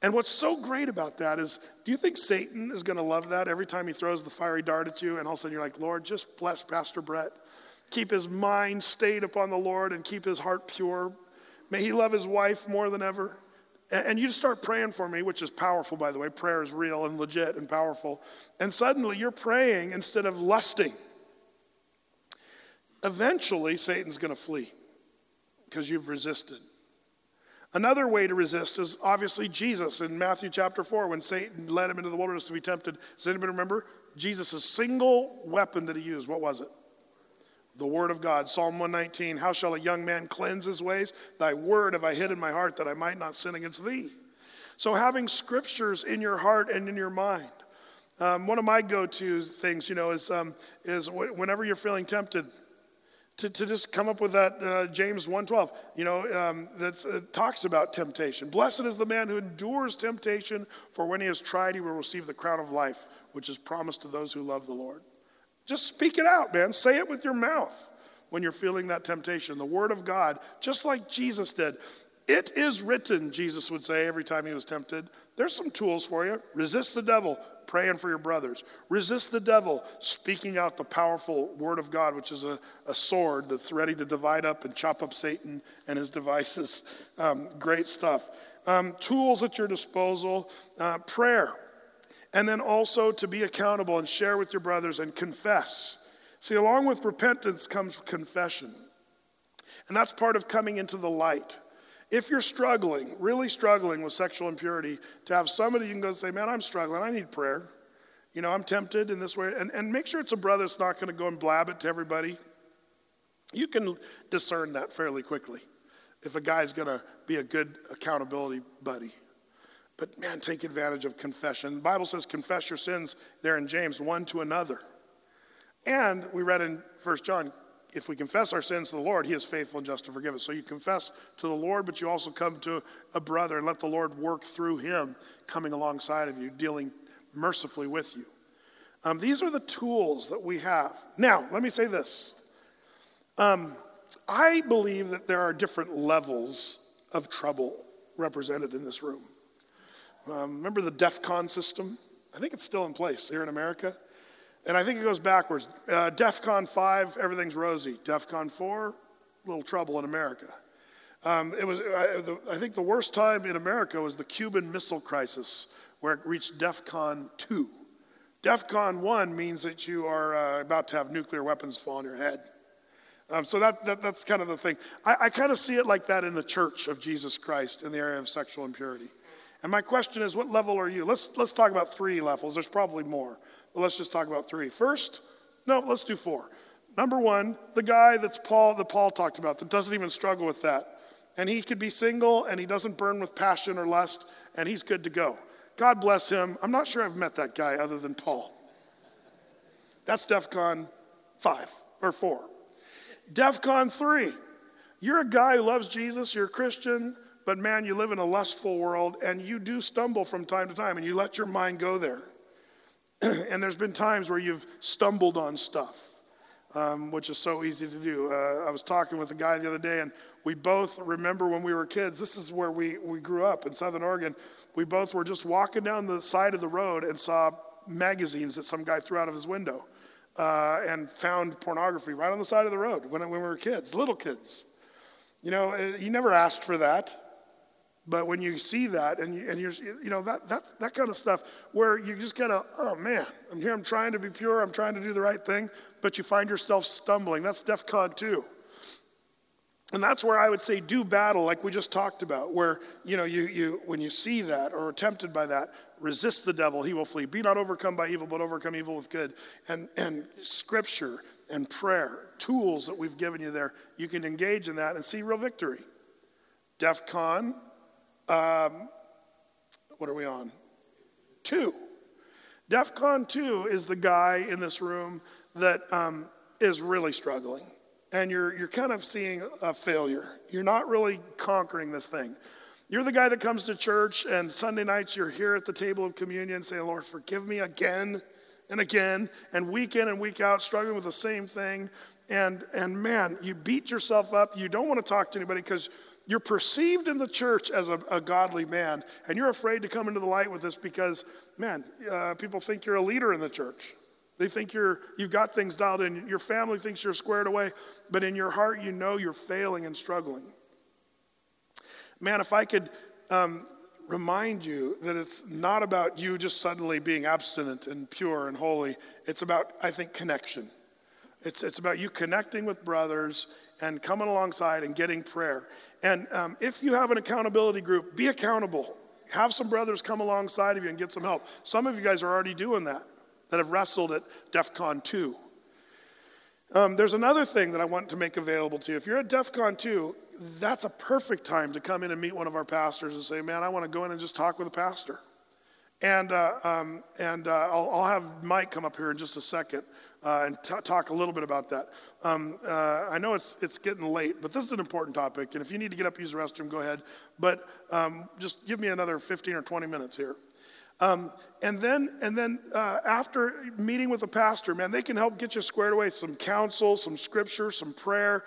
And what's so great about that is, do you think Satan is going to love that every time he throws the fiery dart at you? And all of a sudden you're like, Lord, just bless Pastor Brett. Keep his mind stayed upon the Lord and keep his heart pure. May he love his wife more than ever. And you start praying for me, which is powerful, by the way. Prayer is real and legit and powerful. And suddenly you're praying instead of lusting. Eventually, Satan's going to flee because you've resisted. Another way to resist is obviously Jesus in Matthew chapter 4 when Satan led him into the wilderness to be tempted. Does anybody remember? Jesus' single weapon that he used, what was it? The word of God. Psalm 119 How shall a young man cleanse his ways? Thy word have I hid in my heart that I might not sin against thee. So, having scriptures in your heart and in your mind. Um, one of my go to things, you know, is, um, is whenever you're feeling tempted, to, to just come up with that uh, James 1.12, you know, um, that uh, talks about temptation. Blessed is the man who endures temptation, for when he is tried, he will receive the crown of life, which is promised to those who love the Lord. Just speak it out, man. Say it with your mouth when you're feeling that temptation. The Word of God, just like Jesus did. It is written, Jesus would say every time he was tempted. There's some tools for you. Resist the devil, praying for your brothers. Resist the devil, speaking out the powerful word of God, which is a, a sword that's ready to divide up and chop up Satan and his devices. Um, great stuff. Um, tools at your disposal, uh, prayer. And then also to be accountable and share with your brothers and confess. See, along with repentance comes confession. And that's part of coming into the light. If you're struggling, really struggling with sexual impurity, to have somebody you can go and say, Man, I'm struggling, I need prayer. You know, I'm tempted in this way. And, and make sure it's a brother that's not going to go and blab it to everybody. You can discern that fairly quickly if a guy's going to be a good accountability buddy. But man, take advantage of confession. The Bible says, confess your sins there in James, one to another. And we read in 1 John, if we confess our sins to the Lord, He is faithful and just to forgive us. So you confess to the Lord, but you also come to a brother and let the Lord work through him coming alongside of you, dealing mercifully with you. Um, these are the tools that we have. Now, let me say this. Um, I believe that there are different levels of trouble represented in this room. Um, remember the DEF CON system? I think it's still in place here in America. And I think it goes backwards. Uh, DEF CON 5, everything's rosy. DEF CON 4, little trouble in America. Um, it was, I, the, I, think the worst time in America was the Cuban Missile Crisis, where it reached DEF CON 2. DEF CON 1 means that you are uh, about to have nuclear weapons fall on your head. Um, so that, that, that's kind of the thing. I, I kind of see it like that in the church of Jesus Christ in the area of sexual impurity. And my question is, what level are you? Let's, let's talk about three levels. There's probably more, but let's just talk about three. First, no, let's do four. Number one, the guy that's Paul that Paul talked about that doesn't even struggle with that. And he could be single and he doesn't burn with passion or lust, and he's good to go. God bless him. I'm not sure I've met that guy other than Paul. That's DEF CON 5 or 4. DEF CON 3. You're a guy who loves Jesus, you're a Christian, but man, you live in a lustful world and you do stumble from time to time and you let your mind go there. and there's been times where you've stumbled on stuff. Um, which is so easy to do. Uh, I was talking with a guy the other day, and we both remember when we were kids. This is where we, we grew up in Southern Oregon. We both were just walking down the side of the road and saw magazines that some guy threw out of his window uh, and found pornography right on the side of the road when, when we were kids, little kids. You know, uh, you never asked for that. But when you see that and, you, and you're, you know, that, that, that kind of stuff where you just kind of, oh man, I'm here, I'm trying to be pure, I'm trying to do the right thing, but you find yourself stumbling. That's DEF CON 2. And that's where I would say do battle, like we just talked about, where, you know, you, you, when you see that or are tempted by that, resist the devil, he will flee. Be not overcome by evil, but overcome evil with good. And, and scripture and prayer, tools that we've given you there, you can engage in that and see real victory. DEF CON um, what are we on? Two. DEF CON 2 is the guy in this room that um, is really struggling. And you're, you're kind of seeing a failure. You're not really conquering this thing. You're the guy that comes to church and Sunday nights you're here at the table of communion saying, Lord, forgive me again and again, and week in and week out, struggling with the same thing. And, and man, you beat yourself up. You don't want to talk to anybody because you're perceived in the church as a, a, godly man, and you're afraid to come into the light with this because, man, uh, people think you're a leader in the church. They think you're, you've got things dialed in. Your family thinks you're squared away, but in your heart, you know you're failing and struggling. Man, if I could um, remind you that it's not about you just suddenly being abstinent and pure and holy. It's about, I think, connection. It's, it's about you connecting with brothers and coming alongside and getting prayer. And um, if you have an accountability group, be accountable. Have some brothers come alongside of you and get some help. Some of you guys are already doing that, that have wrestled at DEF CON 2. Um, there's another thing that I want to make available to you. If you're at DEF CON 2, that's a perfect time to come in and meet one of our pastors and say, Man, I want to go in and just talk with a pastor. And, uh, um, and uh, I'll, I'll, have Mike come up here in just a second uh, and t- talk a little bit about that. Um, uh, I know it's, it's getting late, but this is an important topic. And if you need to get up use the restroom, go ahead. But um, just give me another 15 or 20 minutes here. Um, and then, and then uh, after meeting with a pastor, man, they can help get you squared away some counsel, some scripture, some prayer,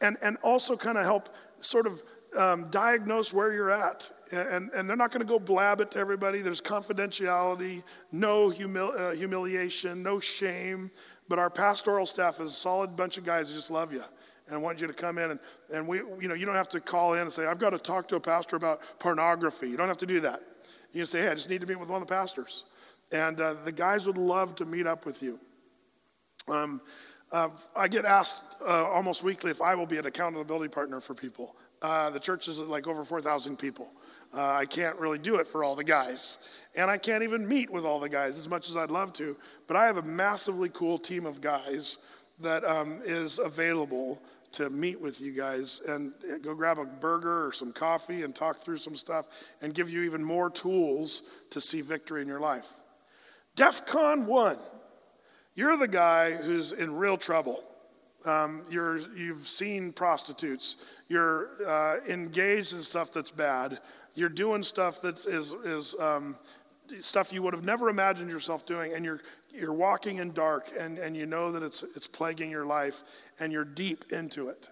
and, and also kind of help sort of um, diagnose where you're at. And, and they're not going to go blab it to everybody. There's confidentiality, no humil- uh, humiliation, no shame. But our pastoral staff is a solid bunch of guys who just love you and want you to come in and, and we you know you don't have to call in and say i've got to talk to a pastor about pornography you don't have to do that you can say hey i just need to meet with one of the pastors and uh, the guys would love to meet up with you um, uh, I get asked uh, almost weekly if I will be an accountability partner for people. Uh, the church is like over 4,000 people. Uh, I can't really do it for all the guys. And I can't even meet with all the guys as much as I'd love to. But I have a massively cool team of guys that um, is available to meet with you guys and go grab a burger or some coffee and talk through some stuff and give you even more tools to see victory in your life. DEF CON 1. You're the guy who's in real trouble. Um, you're, you've seen prostitutes. You're uh, engaged in stuff that's bad. You're doing stuff that is, is um, stuff you would have never imagined yourself doing, and you're, you're walking in dark, and, and you know that it's, it's plaguing your life, and you're deep into it.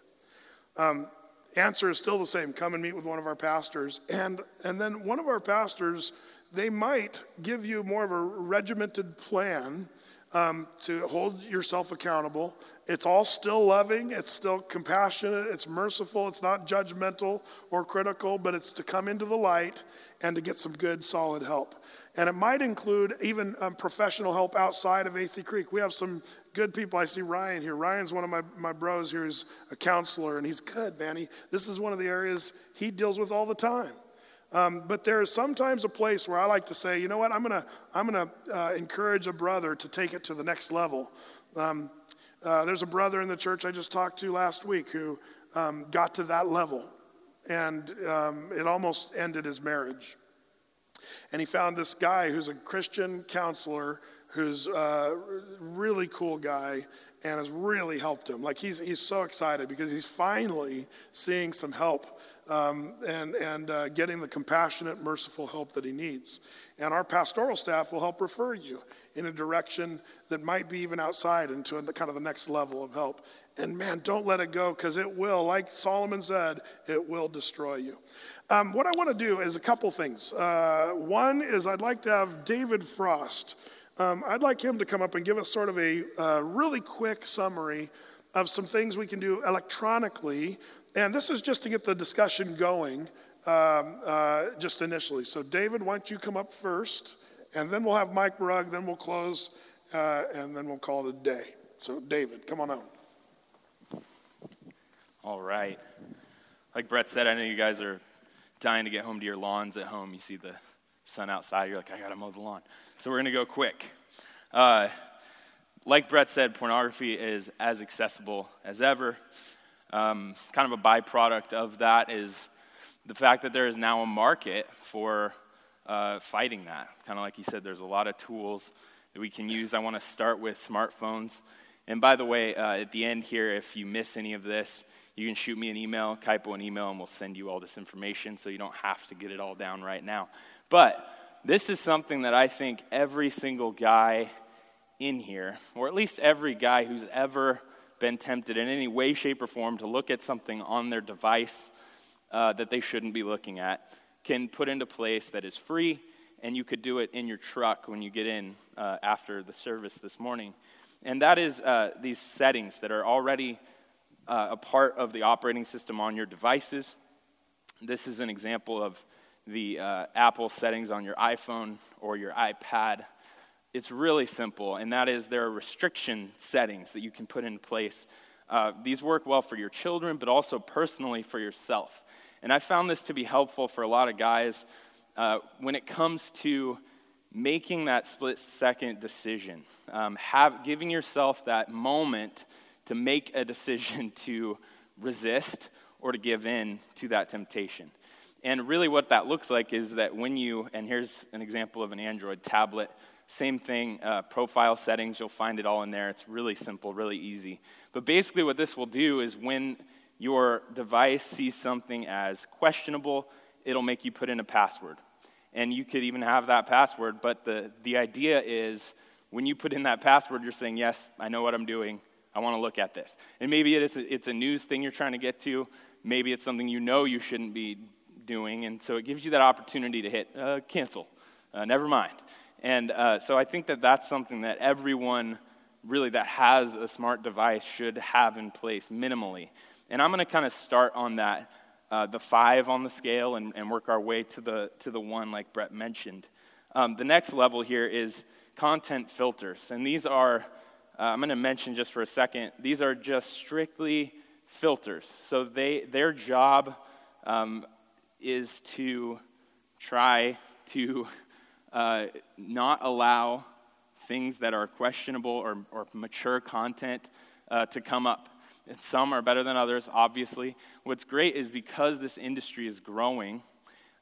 Um, answer is still the same come and meet with one of our pastors. And, and then one of our pastors, they might give you more of a regimented plan um, to hold yourself accountable. It's all still loving, it's still compassionate, it's merciful, it's not judgmental or critical, but it's to come into the light and to get some good, solid help. And it might include even um, professional help outside of Athey Creek. We have some good people. I see Ryan here. Ryan's one of my, my bros here who's a counselor, and he's good, man. He, this is one of the areas he deals with all the time. Um, but there is sometimes a place where I like to say, you know what, I'm going to I'm gonna, uh, encourage a brother to take it to the next level. Um, uh, there's a brother in the church I just talked to last week who um, got to that level, and um, it almost ended his marriage. And he found this guy who's a Christian counselor who's a really cool guy and has really helped him. Like he's, he's so excited because he's finally seeing some help um, and, and uh, getting the compassionate, merciful help that he needs. And our pastoral staff will help refer you in a direction that might be even outside into kind of the next level of help. And man, don't let it go because it will, like Solomon said, it will destroy you. Um, what I want to do is a couple things. Uh, one is I'd like to have David Frost. Um, I'd like him to come up and give us sort of a uh, really quick summary of some things we can do electronically and this is just to get the discussion going, um, uh, just initially. So, David, why don't you come up first, and then we'll have Mike Rugg, then we'll close, uh, and then we'll call it a day. So, David, come on out. All right. Like Brett said, I know you guys are dying to get home to your lawns at home. You see the sun outside, you're like, I gotta mow the lawn. So, we're gonna go quick. Uh, like Brett said, pornography is as accessible as ever. Um, kind of a byproduct of that is the fact that there is now a market for uh, fighting that. Kind of like you said, there's a lot of tools that we can use. I want to start with smartphones. And by the way, uh, at the end here, if you miss any of this, you can shoot me an email, Kaipo an email, and we'll send you all this information so you don't have to get it all down right now. But this is something that I think every single guy in here, or at least every guy who's ever been tempted in any way, shape, or form to look at something on their device uh, that they shouldn't be looking at, can put into place that is free, and you could do it in your truck when you get in uh, after the service this morning. And that is uh, these settings that are already uh, a part of the operating system on your devices. This is an example of the uh, Apple settings on your iPhone or your iPad. It's really simple, and that is there are restriction settings that you can put in place. Uh, these work well for your children, but also personally for yourself. And I found this to be helpful for a lot of guys uh, when it comes to making that split second decision, um, have, giving yourself that moment to make a decision to resist or to give in to that temptation. And really, what that looks like is that when you, and here's an example of an Android tablet, same thing, uh, profile settings, you'll find it all in there. It's really simple, really easy. But basically, what this will do is when your device sees something as questionable, it'll make you put in a password. And you could even have that password, but the, the idea is when you put in that password, you're saying, Yes, I know what I'm doing. I want to look at this. And maybe it is it's a news thing you're trying to get to. Maybe it's something you know you shouldn't be doing. And so it gives you that opportunity to hit uh, cancel. Uh, never mind. And uh, so I think that that's something that everyone really that has a smart device should have in place minimally. And I'm going to kind of start on that, uh, the five on the scale, and, and, work our way to the, to the one like Brett mentioned. Um, the next level here is content filters. And these are uh, I'm going to mention just for a second, these are just strictly filters. So they, their job um, is to try to uh, not allow things that are questionable or, or mature content uh, to come up. And some are better than others, obviously. What's great is because this industry is growing,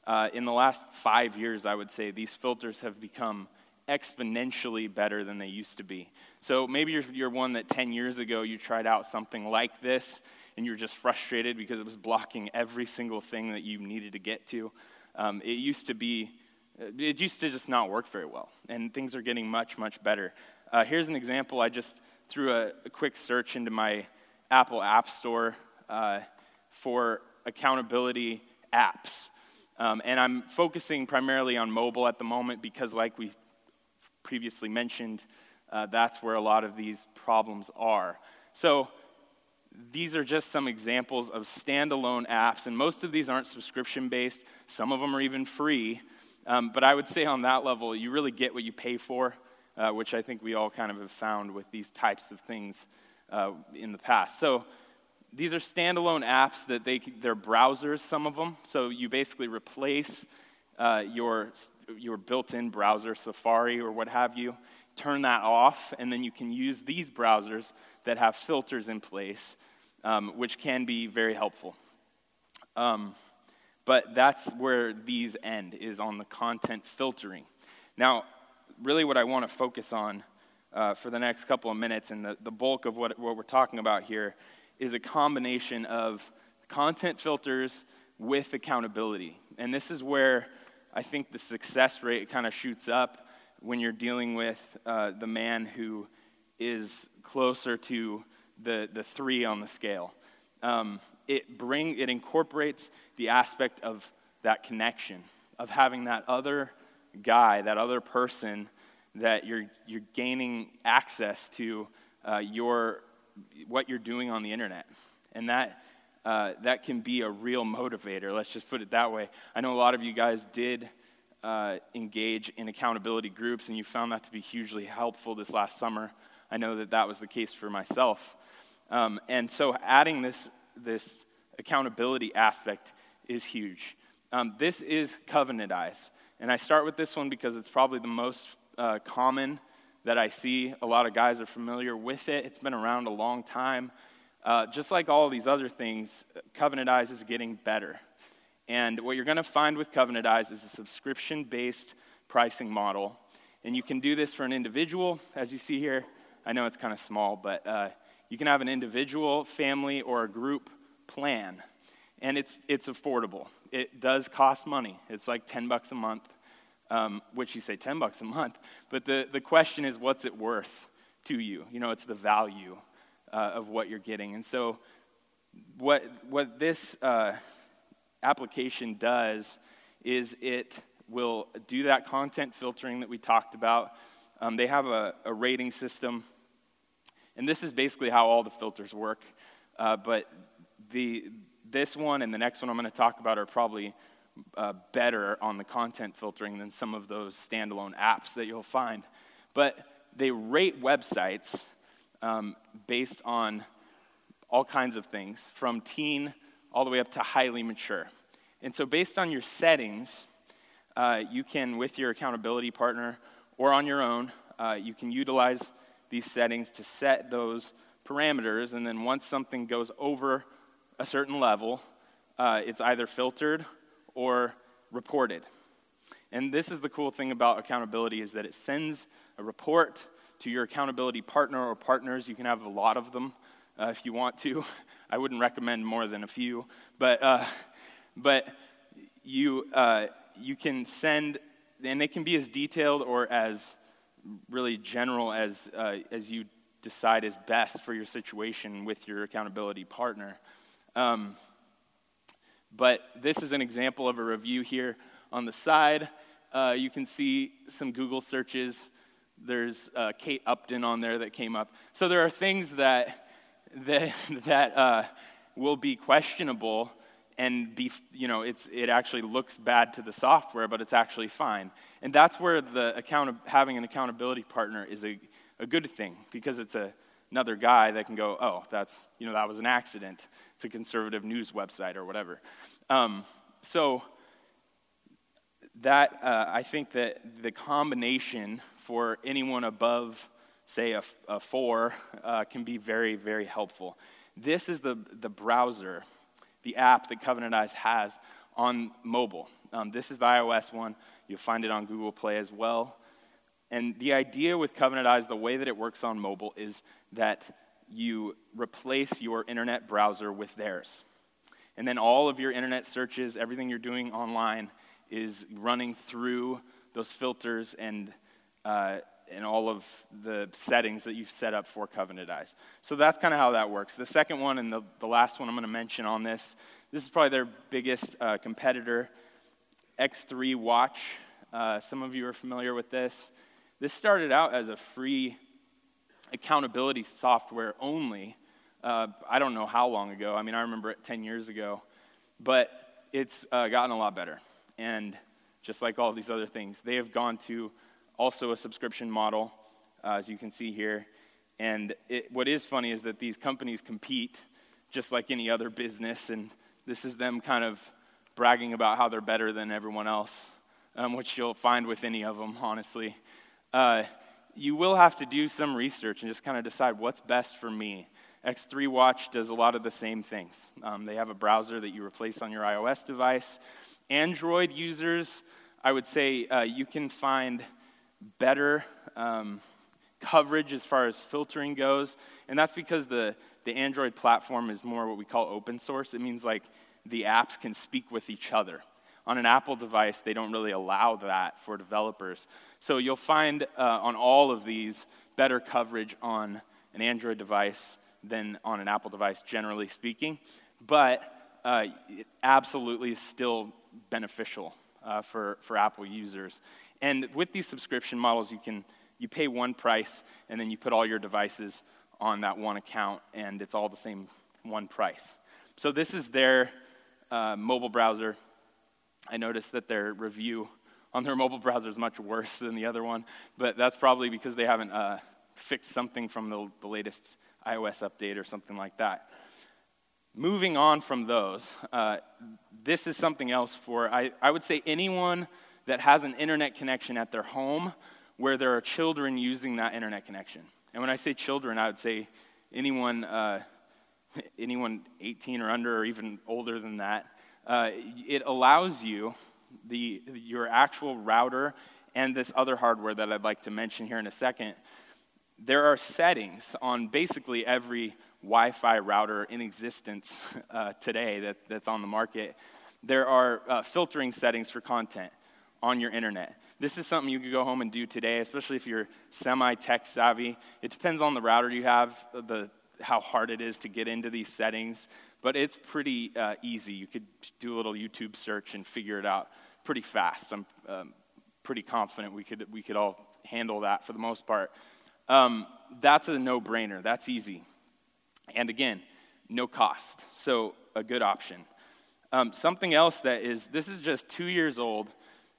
uh, in the last five years, I would say, these filters have become exponentially better than they used to be. So maybe you're, you're one that 10 years ago you tried out something like this and you're just frustrated because it was blocking every single thing that you needed to get to. Um, it used to be, it used to just not work very well, and things are getting much, much better. Uh, here's an example. I just threw a, a, quick search into my Apple App Store uh, for accountability apps. Um, and I'm focusing primarily on mobile at the moment because, like we previously mentioned, uh, that's where a lot of these problems are. So, these are just some examples of standalone apps, and most of these aren't subscription based. Some of them are even free. Um, but I would say on that level, you really get what you pay for, uh, which I think we all kind of have found with these types of things uh, in the past. So these are standalone apps that they, they're browsers, some of them. So you basically replace uh, your your built in browser, Safari or what have you, turn that off, and then you can use these browsers that have filters in place, um, which can be very helpful. Um, but that's where these end, is on the content filtering. Now, really, what I want to focus on uh, for the next couple of minutes, and the, the bulk of what, what we're talking about here, is a combination of content filters with accountability. And this is where I think the success rate kind of shoots up when you're dealing with uh, the man who is closer to the, the three on the scale. Um, it, bring, it incorporates the aspect of that connection, of having that other guy, that other person that you're, you're gaining access to uh, your, what you're doing on the internet. And that uh, that can be a real motivator. Let's just put it that way. I know a lot of you guys did uh, engage in accountability groups, and you found that to be hugely helpful this last summer. I know that that was the case for myself. Um, and so, adding this, this accountability aspect is huge. Um, this is Covenant Eyes. And I start with this one because it's probably the most uh, common that I see. A lot of guys are familiar with it, it's been around a long time. Uh, just like all these other things, Covenant Eyes is getting better. And what you're going to find with Covenant Eyes is a subscription based pricing model. And you can do this for an individual, as you see here. I know it's kind of small, but uh, you can have an individual, family, or a group plan. And it's, it's affordable. It does cost money. It's like 10 bucks a month, um, which you say 10 bucks a month. But the, the question is, what's it worth to you? You know, it's the value uh, of what you're getting. And so, what, what this uh, application does is it will do that content filtering that we talked about. Um, they have a, a, rating system, and this is basically how all the filters work. Uh, but the, this one and the next one I'm going to talk about are probably uh, better on the content filtering than some of those standalone apps that you'll find. But they rate websites um, based on all kinds of things, from teen all the way up to highly mature. And so, based on your settings, uh, you can, with your accountability partner or on your own, uh, you can utilize these settings to set those parameters. And then, once something goes over a certain level, uh, it's either filtered or reported. And this is the cool thing about accountability is that it sends a report to your accountability partner or partners. You can have a lot of them uh, if you want to. I wouldn't recommend more than a few, but uh, but you uh, you can send, and they can be as detailed or as really general as uh, as you decide is best for your situation with your accountability partner. Um, but this is an example of a review here on the side. Uh, you can see some Google searches. There's uh, Kate Upton on there that came up. So there are things that that that uh, will be questionable and be you know it's it actually looks bad to the software, but it's actually fine. And that's where the account having an accountability partner is a, a good thing because it's a another guy that can go, oh, that's, you know, that was an accident. It's a conservative news website or whatever. Um, so that, uh, I think that the combination for anyone above, say, a, a four uh, can be very, very helpful. This is the, the browser, the app that Covenant Eyes has on mobile. Um, this is the iOS one. You'll find it on Google Play as well. And the idea with Covenant Eyes, the way that it works on mobile, is that you replace your internet browser with theirs. And then all of your internet searches, everything you're doing online, is running through those filters and, uh, and all of the settings that you've set up for Covenant Eyes. So that's kind of how that works. The second one and the, the last one I'm going to mention on this this is probably their biggest uh, competitor, X3 Watch. Uh, some of you are familiar with this. This started out as a free accountability software only. Uh, I don't know how long ago. I mean, I remember it 10 years ago. But it's uh, gotten a lot better. And just like all these other things, they have gone to also a subscription model, uh, as you can see here. And it, what is funny is that these companies compete just like any other business. And this is them kind of bragging about how they're better than everyone else, um, which you'll find with any of them, honestly uh, you will have to do some research and just kind of decide what's best for me. X3 Watch does a lot of the same things. Um, they have a browser that you replace on your iOS device. Android users, I would say uh, you can find better um, coverage as far as filtering goes. And that's because the, the Android platform is more what we call open source. It means like the apps can speak with each other. On an Apple device, they don't really allow that for developers. So you'll find uh, on all of these better coverage on an Android device than on an Apple device, generally speaking. But uh, it absolutely is still beneficial uh, for, for Apple users. And with these subscription models, you can you pay one price and then you put all your devices on that one account, and it's all the same one price. So this is their uh, mobile browser. I noticed that their review on their mobile browser is much worse than the other one, but that's probably because they haven't uh, fixed something from the, the latest iOS update or something like that. Moving on from those, uh, this is something else for, I, I would say, anyone that has an internet connection at their home where there are children using that internet connection. And when I say children, I would say anyone, uh, anyone 18 or under, or even older than that uh, it allows you, the, your actual router and this other hardware that I'd like to mention here in a second, there are settings on basically every Wi Fi router in existence uh, today that, that's on the market. There are uh, filtering settings for content on your internet. This is something you could go home and do today, especially if you're semi tech savvy. It depends on the router you have, the, how hard it is to get into these settings, but it's pretty uh, easy. You could do a little YouTube search and figure it out pretty fast. I'm um, pretty confident we could, we could all handle that for the most part. Um, that's a no brainer, that's easy. And again, no cost, so a good option. Um, something else that is, this is just two years old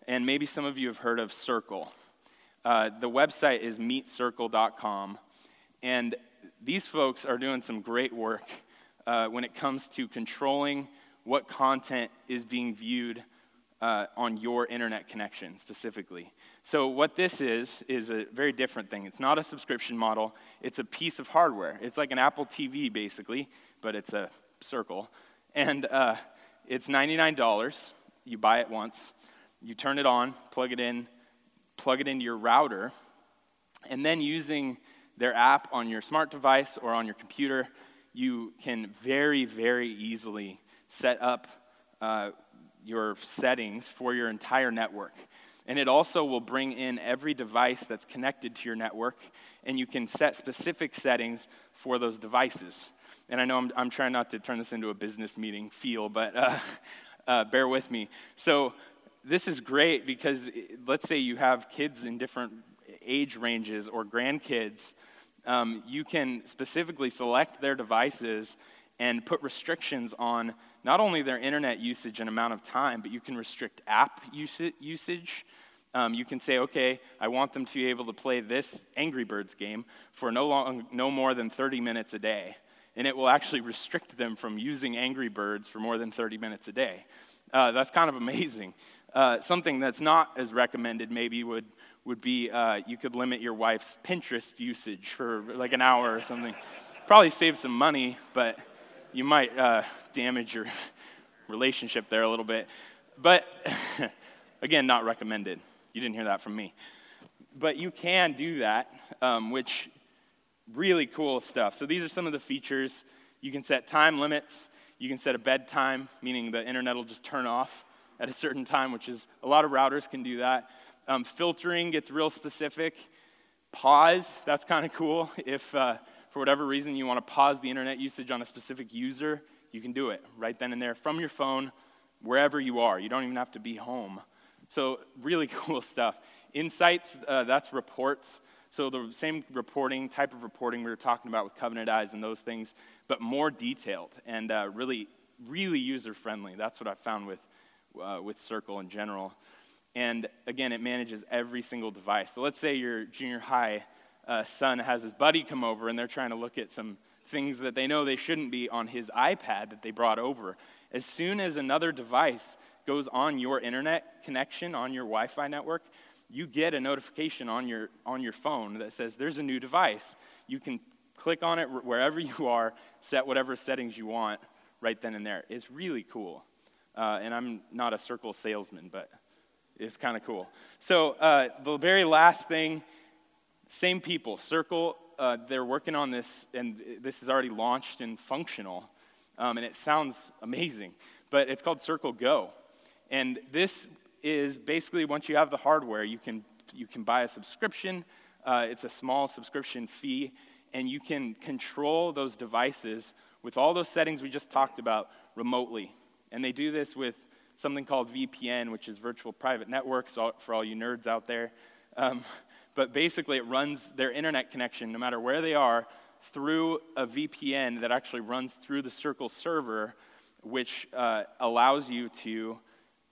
and maybe some of you have heard of Circle. Uh, the website is meetcircle.com, and these folks are doing some great work uh, when it comes to controlling what content is being viewed uh, on your internet connection specifically. So, what this is, is a very different thing. It's not a subscription model, it's a piece of hardware. It's like an Apple TV, basically, but it's a circle. And uh, it's $99. You buy it once. You turn it on, plug it in, plug it into your router, and then using their app on your smart device or on your computer, you can very, very easily set up uh, your settings for your entire network. And it also will bring in every device that's connected to your network, and you can set specific settings for those devices. And I know I'm, I'm trying not to turn this into a business meeting feel, but uh, uh, bear with me. So, this is great because let's say you have kids in different age ranges or grandkids, um, you can specifically select their devices and put restrictions on not only their internet usage and amount of time, but you can restrict app usage. Um, you can say, okay, I want them to be able to play this Angry Birds game for no, long, no more than 30 minutes a day. And it will actually restrict them from using Angry Birds for more than 30 minutes a day. Uh, that's kind of amazing. Uh, something that's not as recommended maybe would, would be uh, you could limit your wife's Pinterest usage for like an hour or something. Probably save some money, but you might uh, damage your relationship there a little bit. But again, not recommended. You didn't hear that from me. But you can do that, um, which really cool stuff. So these are some of the features. You can set time limits. You can set a bedtime, meaning the internet will just turn off at a certain time, which is a lot of routers can do that. Um, filtering gets real specific. Pause, that's kind of cool. If uh, for whatever reason you want to pause the internet usage on a specific user, you can do it right then and there from your phone, wherever you are. You don't even have to be home. So, really cool stuff. Insights, uh, that's reports. So, the same reporting, type of reporting we were talking about with Covenant Eyes and those things, but more detailed and uh, really, really user friendly. That's what I found with uh, with Circle in general. And again, it manages every single device. So let's say your junior high uh, son has his buddy come over and they're trying to look at some things that they know they shouldn't be on his iPad that they brought over. As soon as another device goes on your internet connection, on your Wi Fi network, you get a notification on your, on your phone that says there's a new device. You can click on it wherever you are, set whatever settings you want right then and there. It's really cool. Uh, and I'm not a circle salesman, but it's kind of cool. So, uh, the very last thing same people, Circle, uh, they're working on this, and this is already launched and functional. Um, and it sounds amazing, but it's called Circle Go. And this is basically once you have the hardware, you can, you can buy a subscription. Uh, it's a small subscription fee, and you can control those devices with all those settings we just talked about remotely. And they do this with something called VPN, which is virtual private networks for all you nerds out there. Um, but basically, it runs their internet connection, no matter where they are, through a VPN that actually runs through the Circle server, which uh, allows you to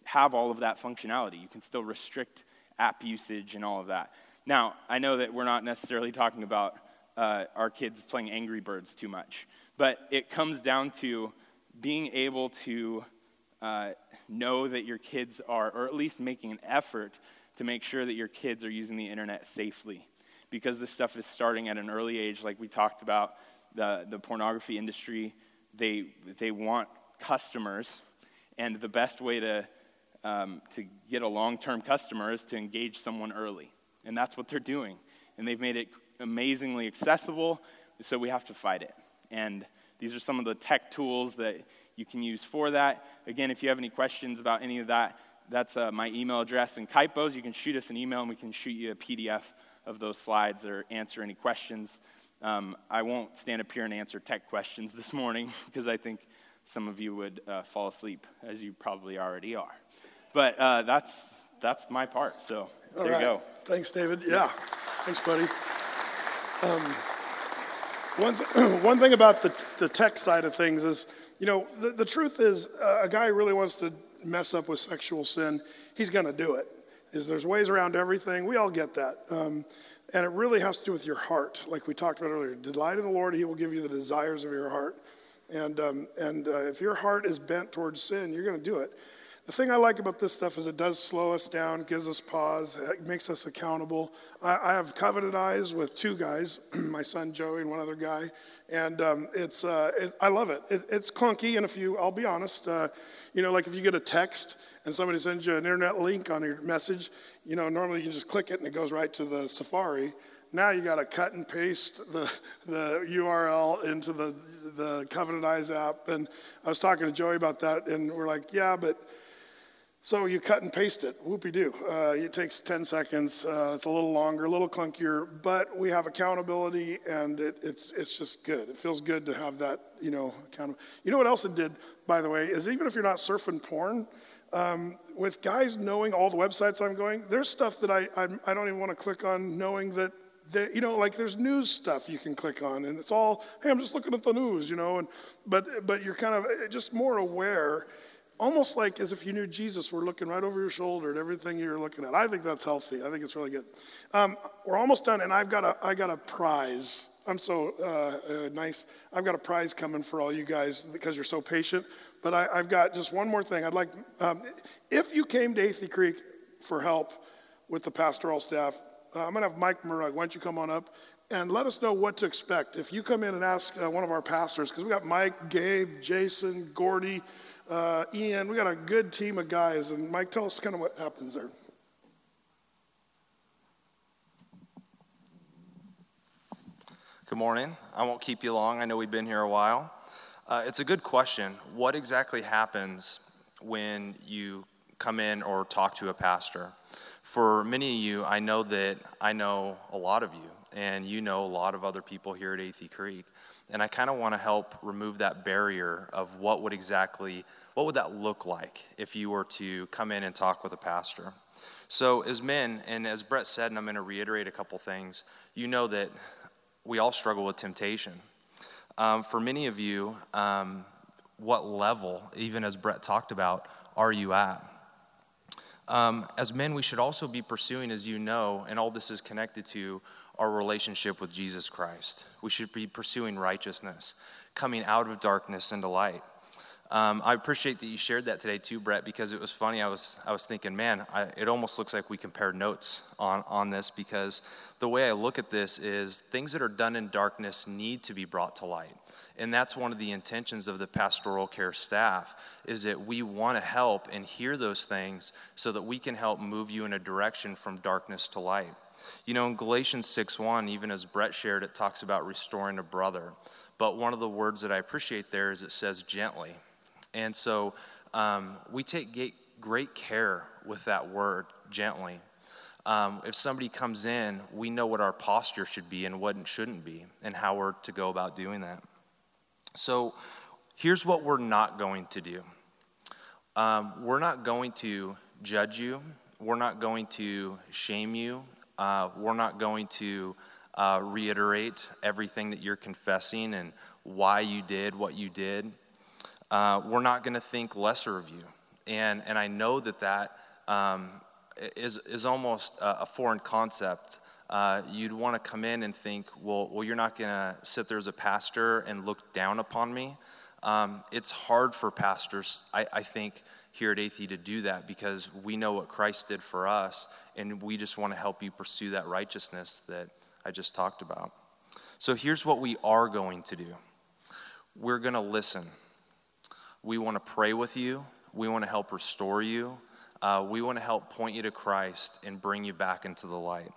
have all of that functionality. You can still restrict app usage and all of that. Now, I know that we're not necessarily talking about uh, our kids playing Angry Birds too much, but it comes down to being able to uh, know that your kids are, or at least making an effort to make sure that your kids are using the internet safely. Because this stuff is starting at an early age, like we talked about, the, the pornography industry, they, they want customers, and the best way to, um, to get a long term customer is to engage someone early. And that's what they're doing. And they've made it amazingly accessible, so we have to fight it. And these are some of the tech tools that you can use for that. Again, if you have any questions about any of that, that's uh, my email address. And Kypos, you can shoot us an email and we can shoot you a PDF of those slides or answer any questions. Um, I won't stand up here and answer tech questions this morning because I think some of you would uh, fall asleep, as you probably already are. But uh, that's, that's my part. So there you go. Thanks, David. Yeah. Thanks, buddy. Um, one, th- one thing about the, the tech side of things is, you know, the, the truth is, uh, a guy really wants to mess up with sexual sin, he's going to do it. Is there's ways around everything. We all get that. Um, and it really has to do with your heart, like we talked about earlier. Delight in the Lord, He will give you the desires of your heart. And, um, and uh, if your heart is bent towards sin, you're going to do it. The thing I like about this stuff is it does slow us down, gives us pause, it makes us accountable. I, I have covenant eyes with two guys, my son Joey and one other guy, and um, it's uh, it, I love it. it. It's clunky, and if you, I'll be honest, uh, you know, like if you get a text and somebody sends you an internet link on your message, you know, normally you just click it and it goes right to the Safari. Now you got to cut and paste the, the URL into the, the Covenant Eyes app. And I was talking to Joey about that, and we're like, yeah, but so you cut and paste it, whoopie doo. Uh, it takes 10 seconds. Uh, it's a little longer, a little clunkier, but we have accountability and it, it's, it's just good. It feels good to have that, you know, accountable. You know what else it did, by the way, is even if you're not surfing porn, um, with guys knowing all the websites I'm going, there's stuff that I, I, I don't even want to click on knowing that you know, like there's news stuff you can click on, and it's all, hey, I'm just looking at the news, you know, and but but you're kind of just more aware, almost like as if you knew Jesus were looking right over your shoulder at everything you're looking at. I think that's healthy. I think it's really good. Um, we're almost done, and I've got a I got a prize. I'm so uh, uh, nice. I've got a prize coming for all you guys because you're so patient. But I, have got just one more thing. I'd like, um, if you came to Athey Creek for help with the pastoral staff, uh, I'm going to have Mike Murrug. Why don't you come on up and let us know what to expect. If you come in and ask uh, one of our pastors, because we've got Mike, Gabe, Jason, Gordy, uh, Ian, we got a good team of guys. And Mike, tell us kind of what happens there. Good morning. I won't keep you long. I know we've been here a while. Uh, it's a good question. What exactly happens when you come in or talk to a pastor? For many of you, I know that I know a lot of you, and you know a lot of other people here at Athey Creek. And I kind of want to help remove that barrier of what would exactly, what would that look like if you were to come in and talk with a pastor. So, as men, and as Brett said, and I'm going to reiterate a couple things, you know that we all struggle with temptation. Um, for many of you, um, what level, even as Brett talked about, are you at? Um, as men, we should also be pursuing, as you know, and all this is connected to our relationship with Jesus Christ. We should be pursuing righteousness, coming out of darkness into light. Um, I appreciate that you shared that today too, Brett, because it was funny. I was, I was thinking, man, I, it almost looks like we compared notes on, on this because the way I look at this is things that are done in darkness need to be brought to light. And that's one of the intentions of the pastoral care staff is that we want to help and hear those things so that we can help move you in a direction from darkness to light. You know, in Galatians 6:1, even as Brett shared, it talks about restoring a brother. But one of the words that I appreciate there is it says gently. And so um, we take great care with that word, gently. Um, if somebody comes in, we know what our posture should be and what it shouldn't be, and how we're to go about doing that. So here's what we're not going to do um, we're not going to judge you, we're not going to shame you, uh, we're not going to uh, reiterate everything that you're confessing and why you did what you did uh, we're not going to think lesser of you. And, and I know that that um, is is almost a, foreign concept. Uh, you'd want to come in and think, well, well you're not going to sit there as a pastor and look down upon me. Um, it's hard for pastors, I, I think, here at Athey to do that because we know what Christ did for us, and we just want to help you pursue that righteousness that I just talked about. So here's what we are going to do we're going to listen. We want to pray with you. We want to help restore you. Uh, we want to help point you to Christ and bring you back into the light.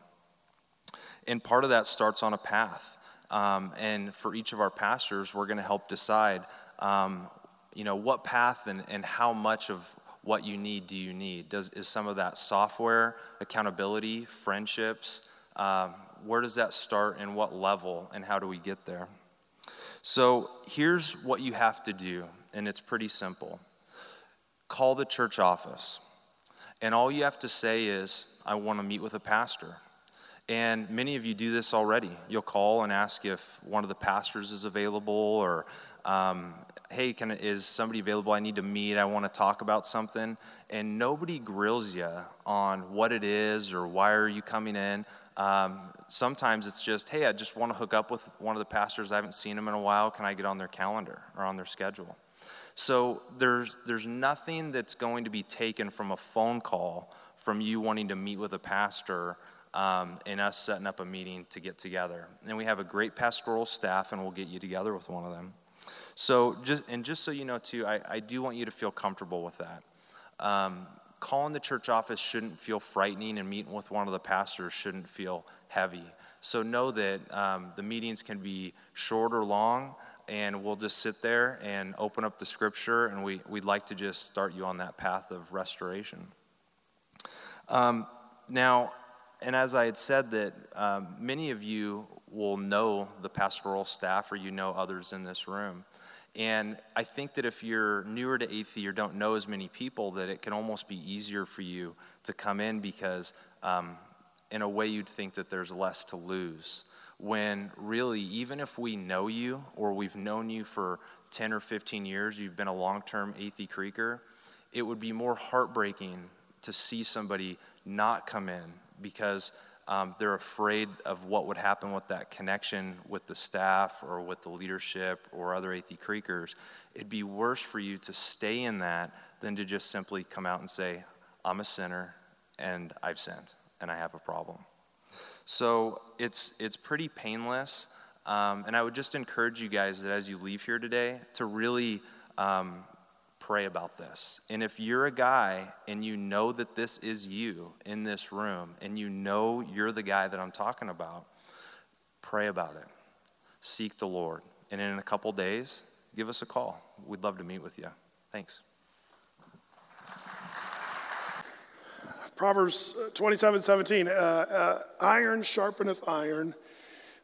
And part of that starts on a path. Um, and for each of our pastors, we're going to help decide, um, you know, what path and, and how much of what you need do you need? Does, is some of that software, accountability, friendships? Um, where does that start and what level and how do we get there? So here's what you have to do, and it's pretty simple call the church office. And all you have to say is, I want to meet with a pastor. And many of you do this already. You'll call and ask if one of the pastors is available, or, um, hey, can, is somebody available? I need to meet. I want to talk about something. And nobody grills you on what it is or why are you coming in. Um, sometimes it's just, hey, I just want to hook up with one of the pastors. I haven't seen them in a while. Can I get on their calendar or on their schedule? So there's, there's nothing that's going to be taken from a phone call from you wanting to meet with a pastor um, and us setting up a meeting to get together. And we have a great pastoral staff, and we'll get you together with one of them. So, just, and just so you know, too, I, I do want you to feel comfortable with that. Um, calling the church office shouldn't feel frightening, and meeting with one of the pastors shouldn't feel heavy. So, know that um, the meetings can be short or long, and we'll just sit there and open up the scripture, and we, we'd like to just start you on that path of restoration. Um, now, and as I had said, that um, many of you will know the pastoral staff or you know others in this room. And I think that if you're newer to Athey or don't know as many people, that it can almost be easier for you to come in because, um, in a way, you'd think that there's less to lose. When really, even if we know you or we've known you for 10 or 15 years, you've been a long term Athey Creeker, it would be more heartbreaking to see somebody not come in because um, they're afraid of what would happen with that connection with the staff or with the leadership or other Athey Creekers. It'd be worse for you to stay in that than to just simply come out and say, I'm a sinner and I've sinned and I have a problem. So it's, it's pretty painless. Um, and I would just encourage you guys that as you leave here today to really um, pray about this. And if you're a guy and you know that this is you in this room and you know you're the guy that I'm talking about, pray about it. Seek the Lord. And in a couple days, give us a call. We'd love to meet with you. Thanks. Proverbs 27 17, uh, uh, iron sharpeneth iron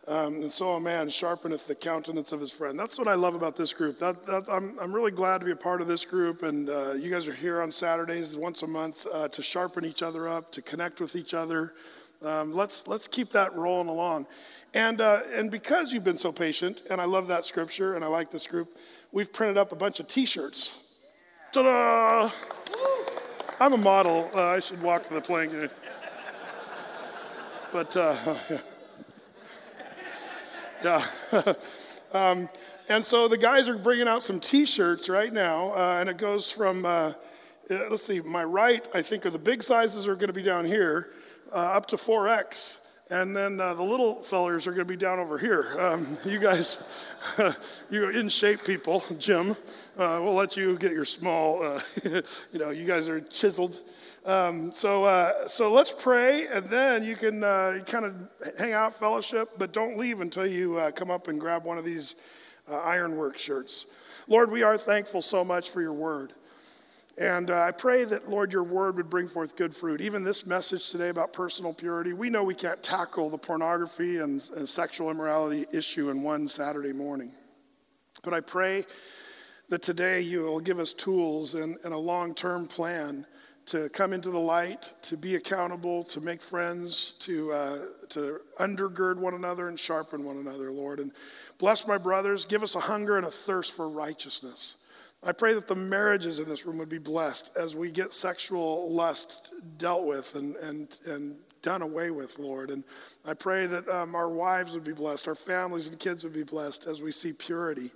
um, and so a man sharpeneth the countenance of his friend. That's what I love about this group. That, that, I'm, I'm really glad to be a part of this group. And uh, you guys are here on Saturdays once a month uh, to sharpen each other up, to connect with each other. Um, let's, let's keep that rolling along. And, uh, and because you've been so patient, and I love that scripture and I like this group, we've printed up a bunch of t shirts. Ta da! I'm a model. Uh, I should walk to the plank. But. Yeah. um, and so the guys are bringing out some T-shirts right now, uh, and it goes from uh, uh, let's see, my right I think are the big sizes are going to be down here, uh, up to 4X. And then uh, the little fellers are going to be down over here. Um, you guys, you in shape people, Jim, uh, we'll let you get your small, you know, you guys are chiseled. Um, so, uh, so let's pray, and then you can uh, kind of hang out, fellowship, but don't leave until you uh, come up and grab one of these uh, ironwork shirts. Lord, we are thankful so much for your word. And uh, I pray that, Lord, your word would bring forth good fruit. Even this message today about personal purity, we know we can't tackle the pornography and, and sexual immorality issue in one Saturday morning. But I pray that today you will give us tools and, and a long term plan to come into the light, to be accountable, to make friends, to, uh, to undergird one another and sharpen one another, Lord. And bless my brothers. Give us a hunger and a thirst for righteousness. I pray that the marriages in this room would be blessed as we get sexual lust dealt with and, and, and done away with, Lord. And I pray that um, our wives would be blessed, our families and kids would be blessed as we see purity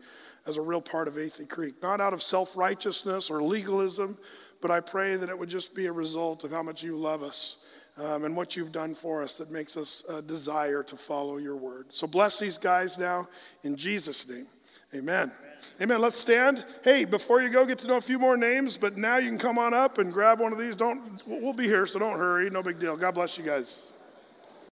as a real part of Athey Creek, not out of self righteousness or legalism but I pray that it would just be a result of how much you love us um, and what you've done for us that makes us uh, desire to follow your word. So bless these guys now in Jesus' name. Amen. Amen. Let's stand. Hey, before you go, get to know a few more names, but now you can come on up and grab one of these. Don't, we'll be here, so don't hurry. No big deal. God bless you guys.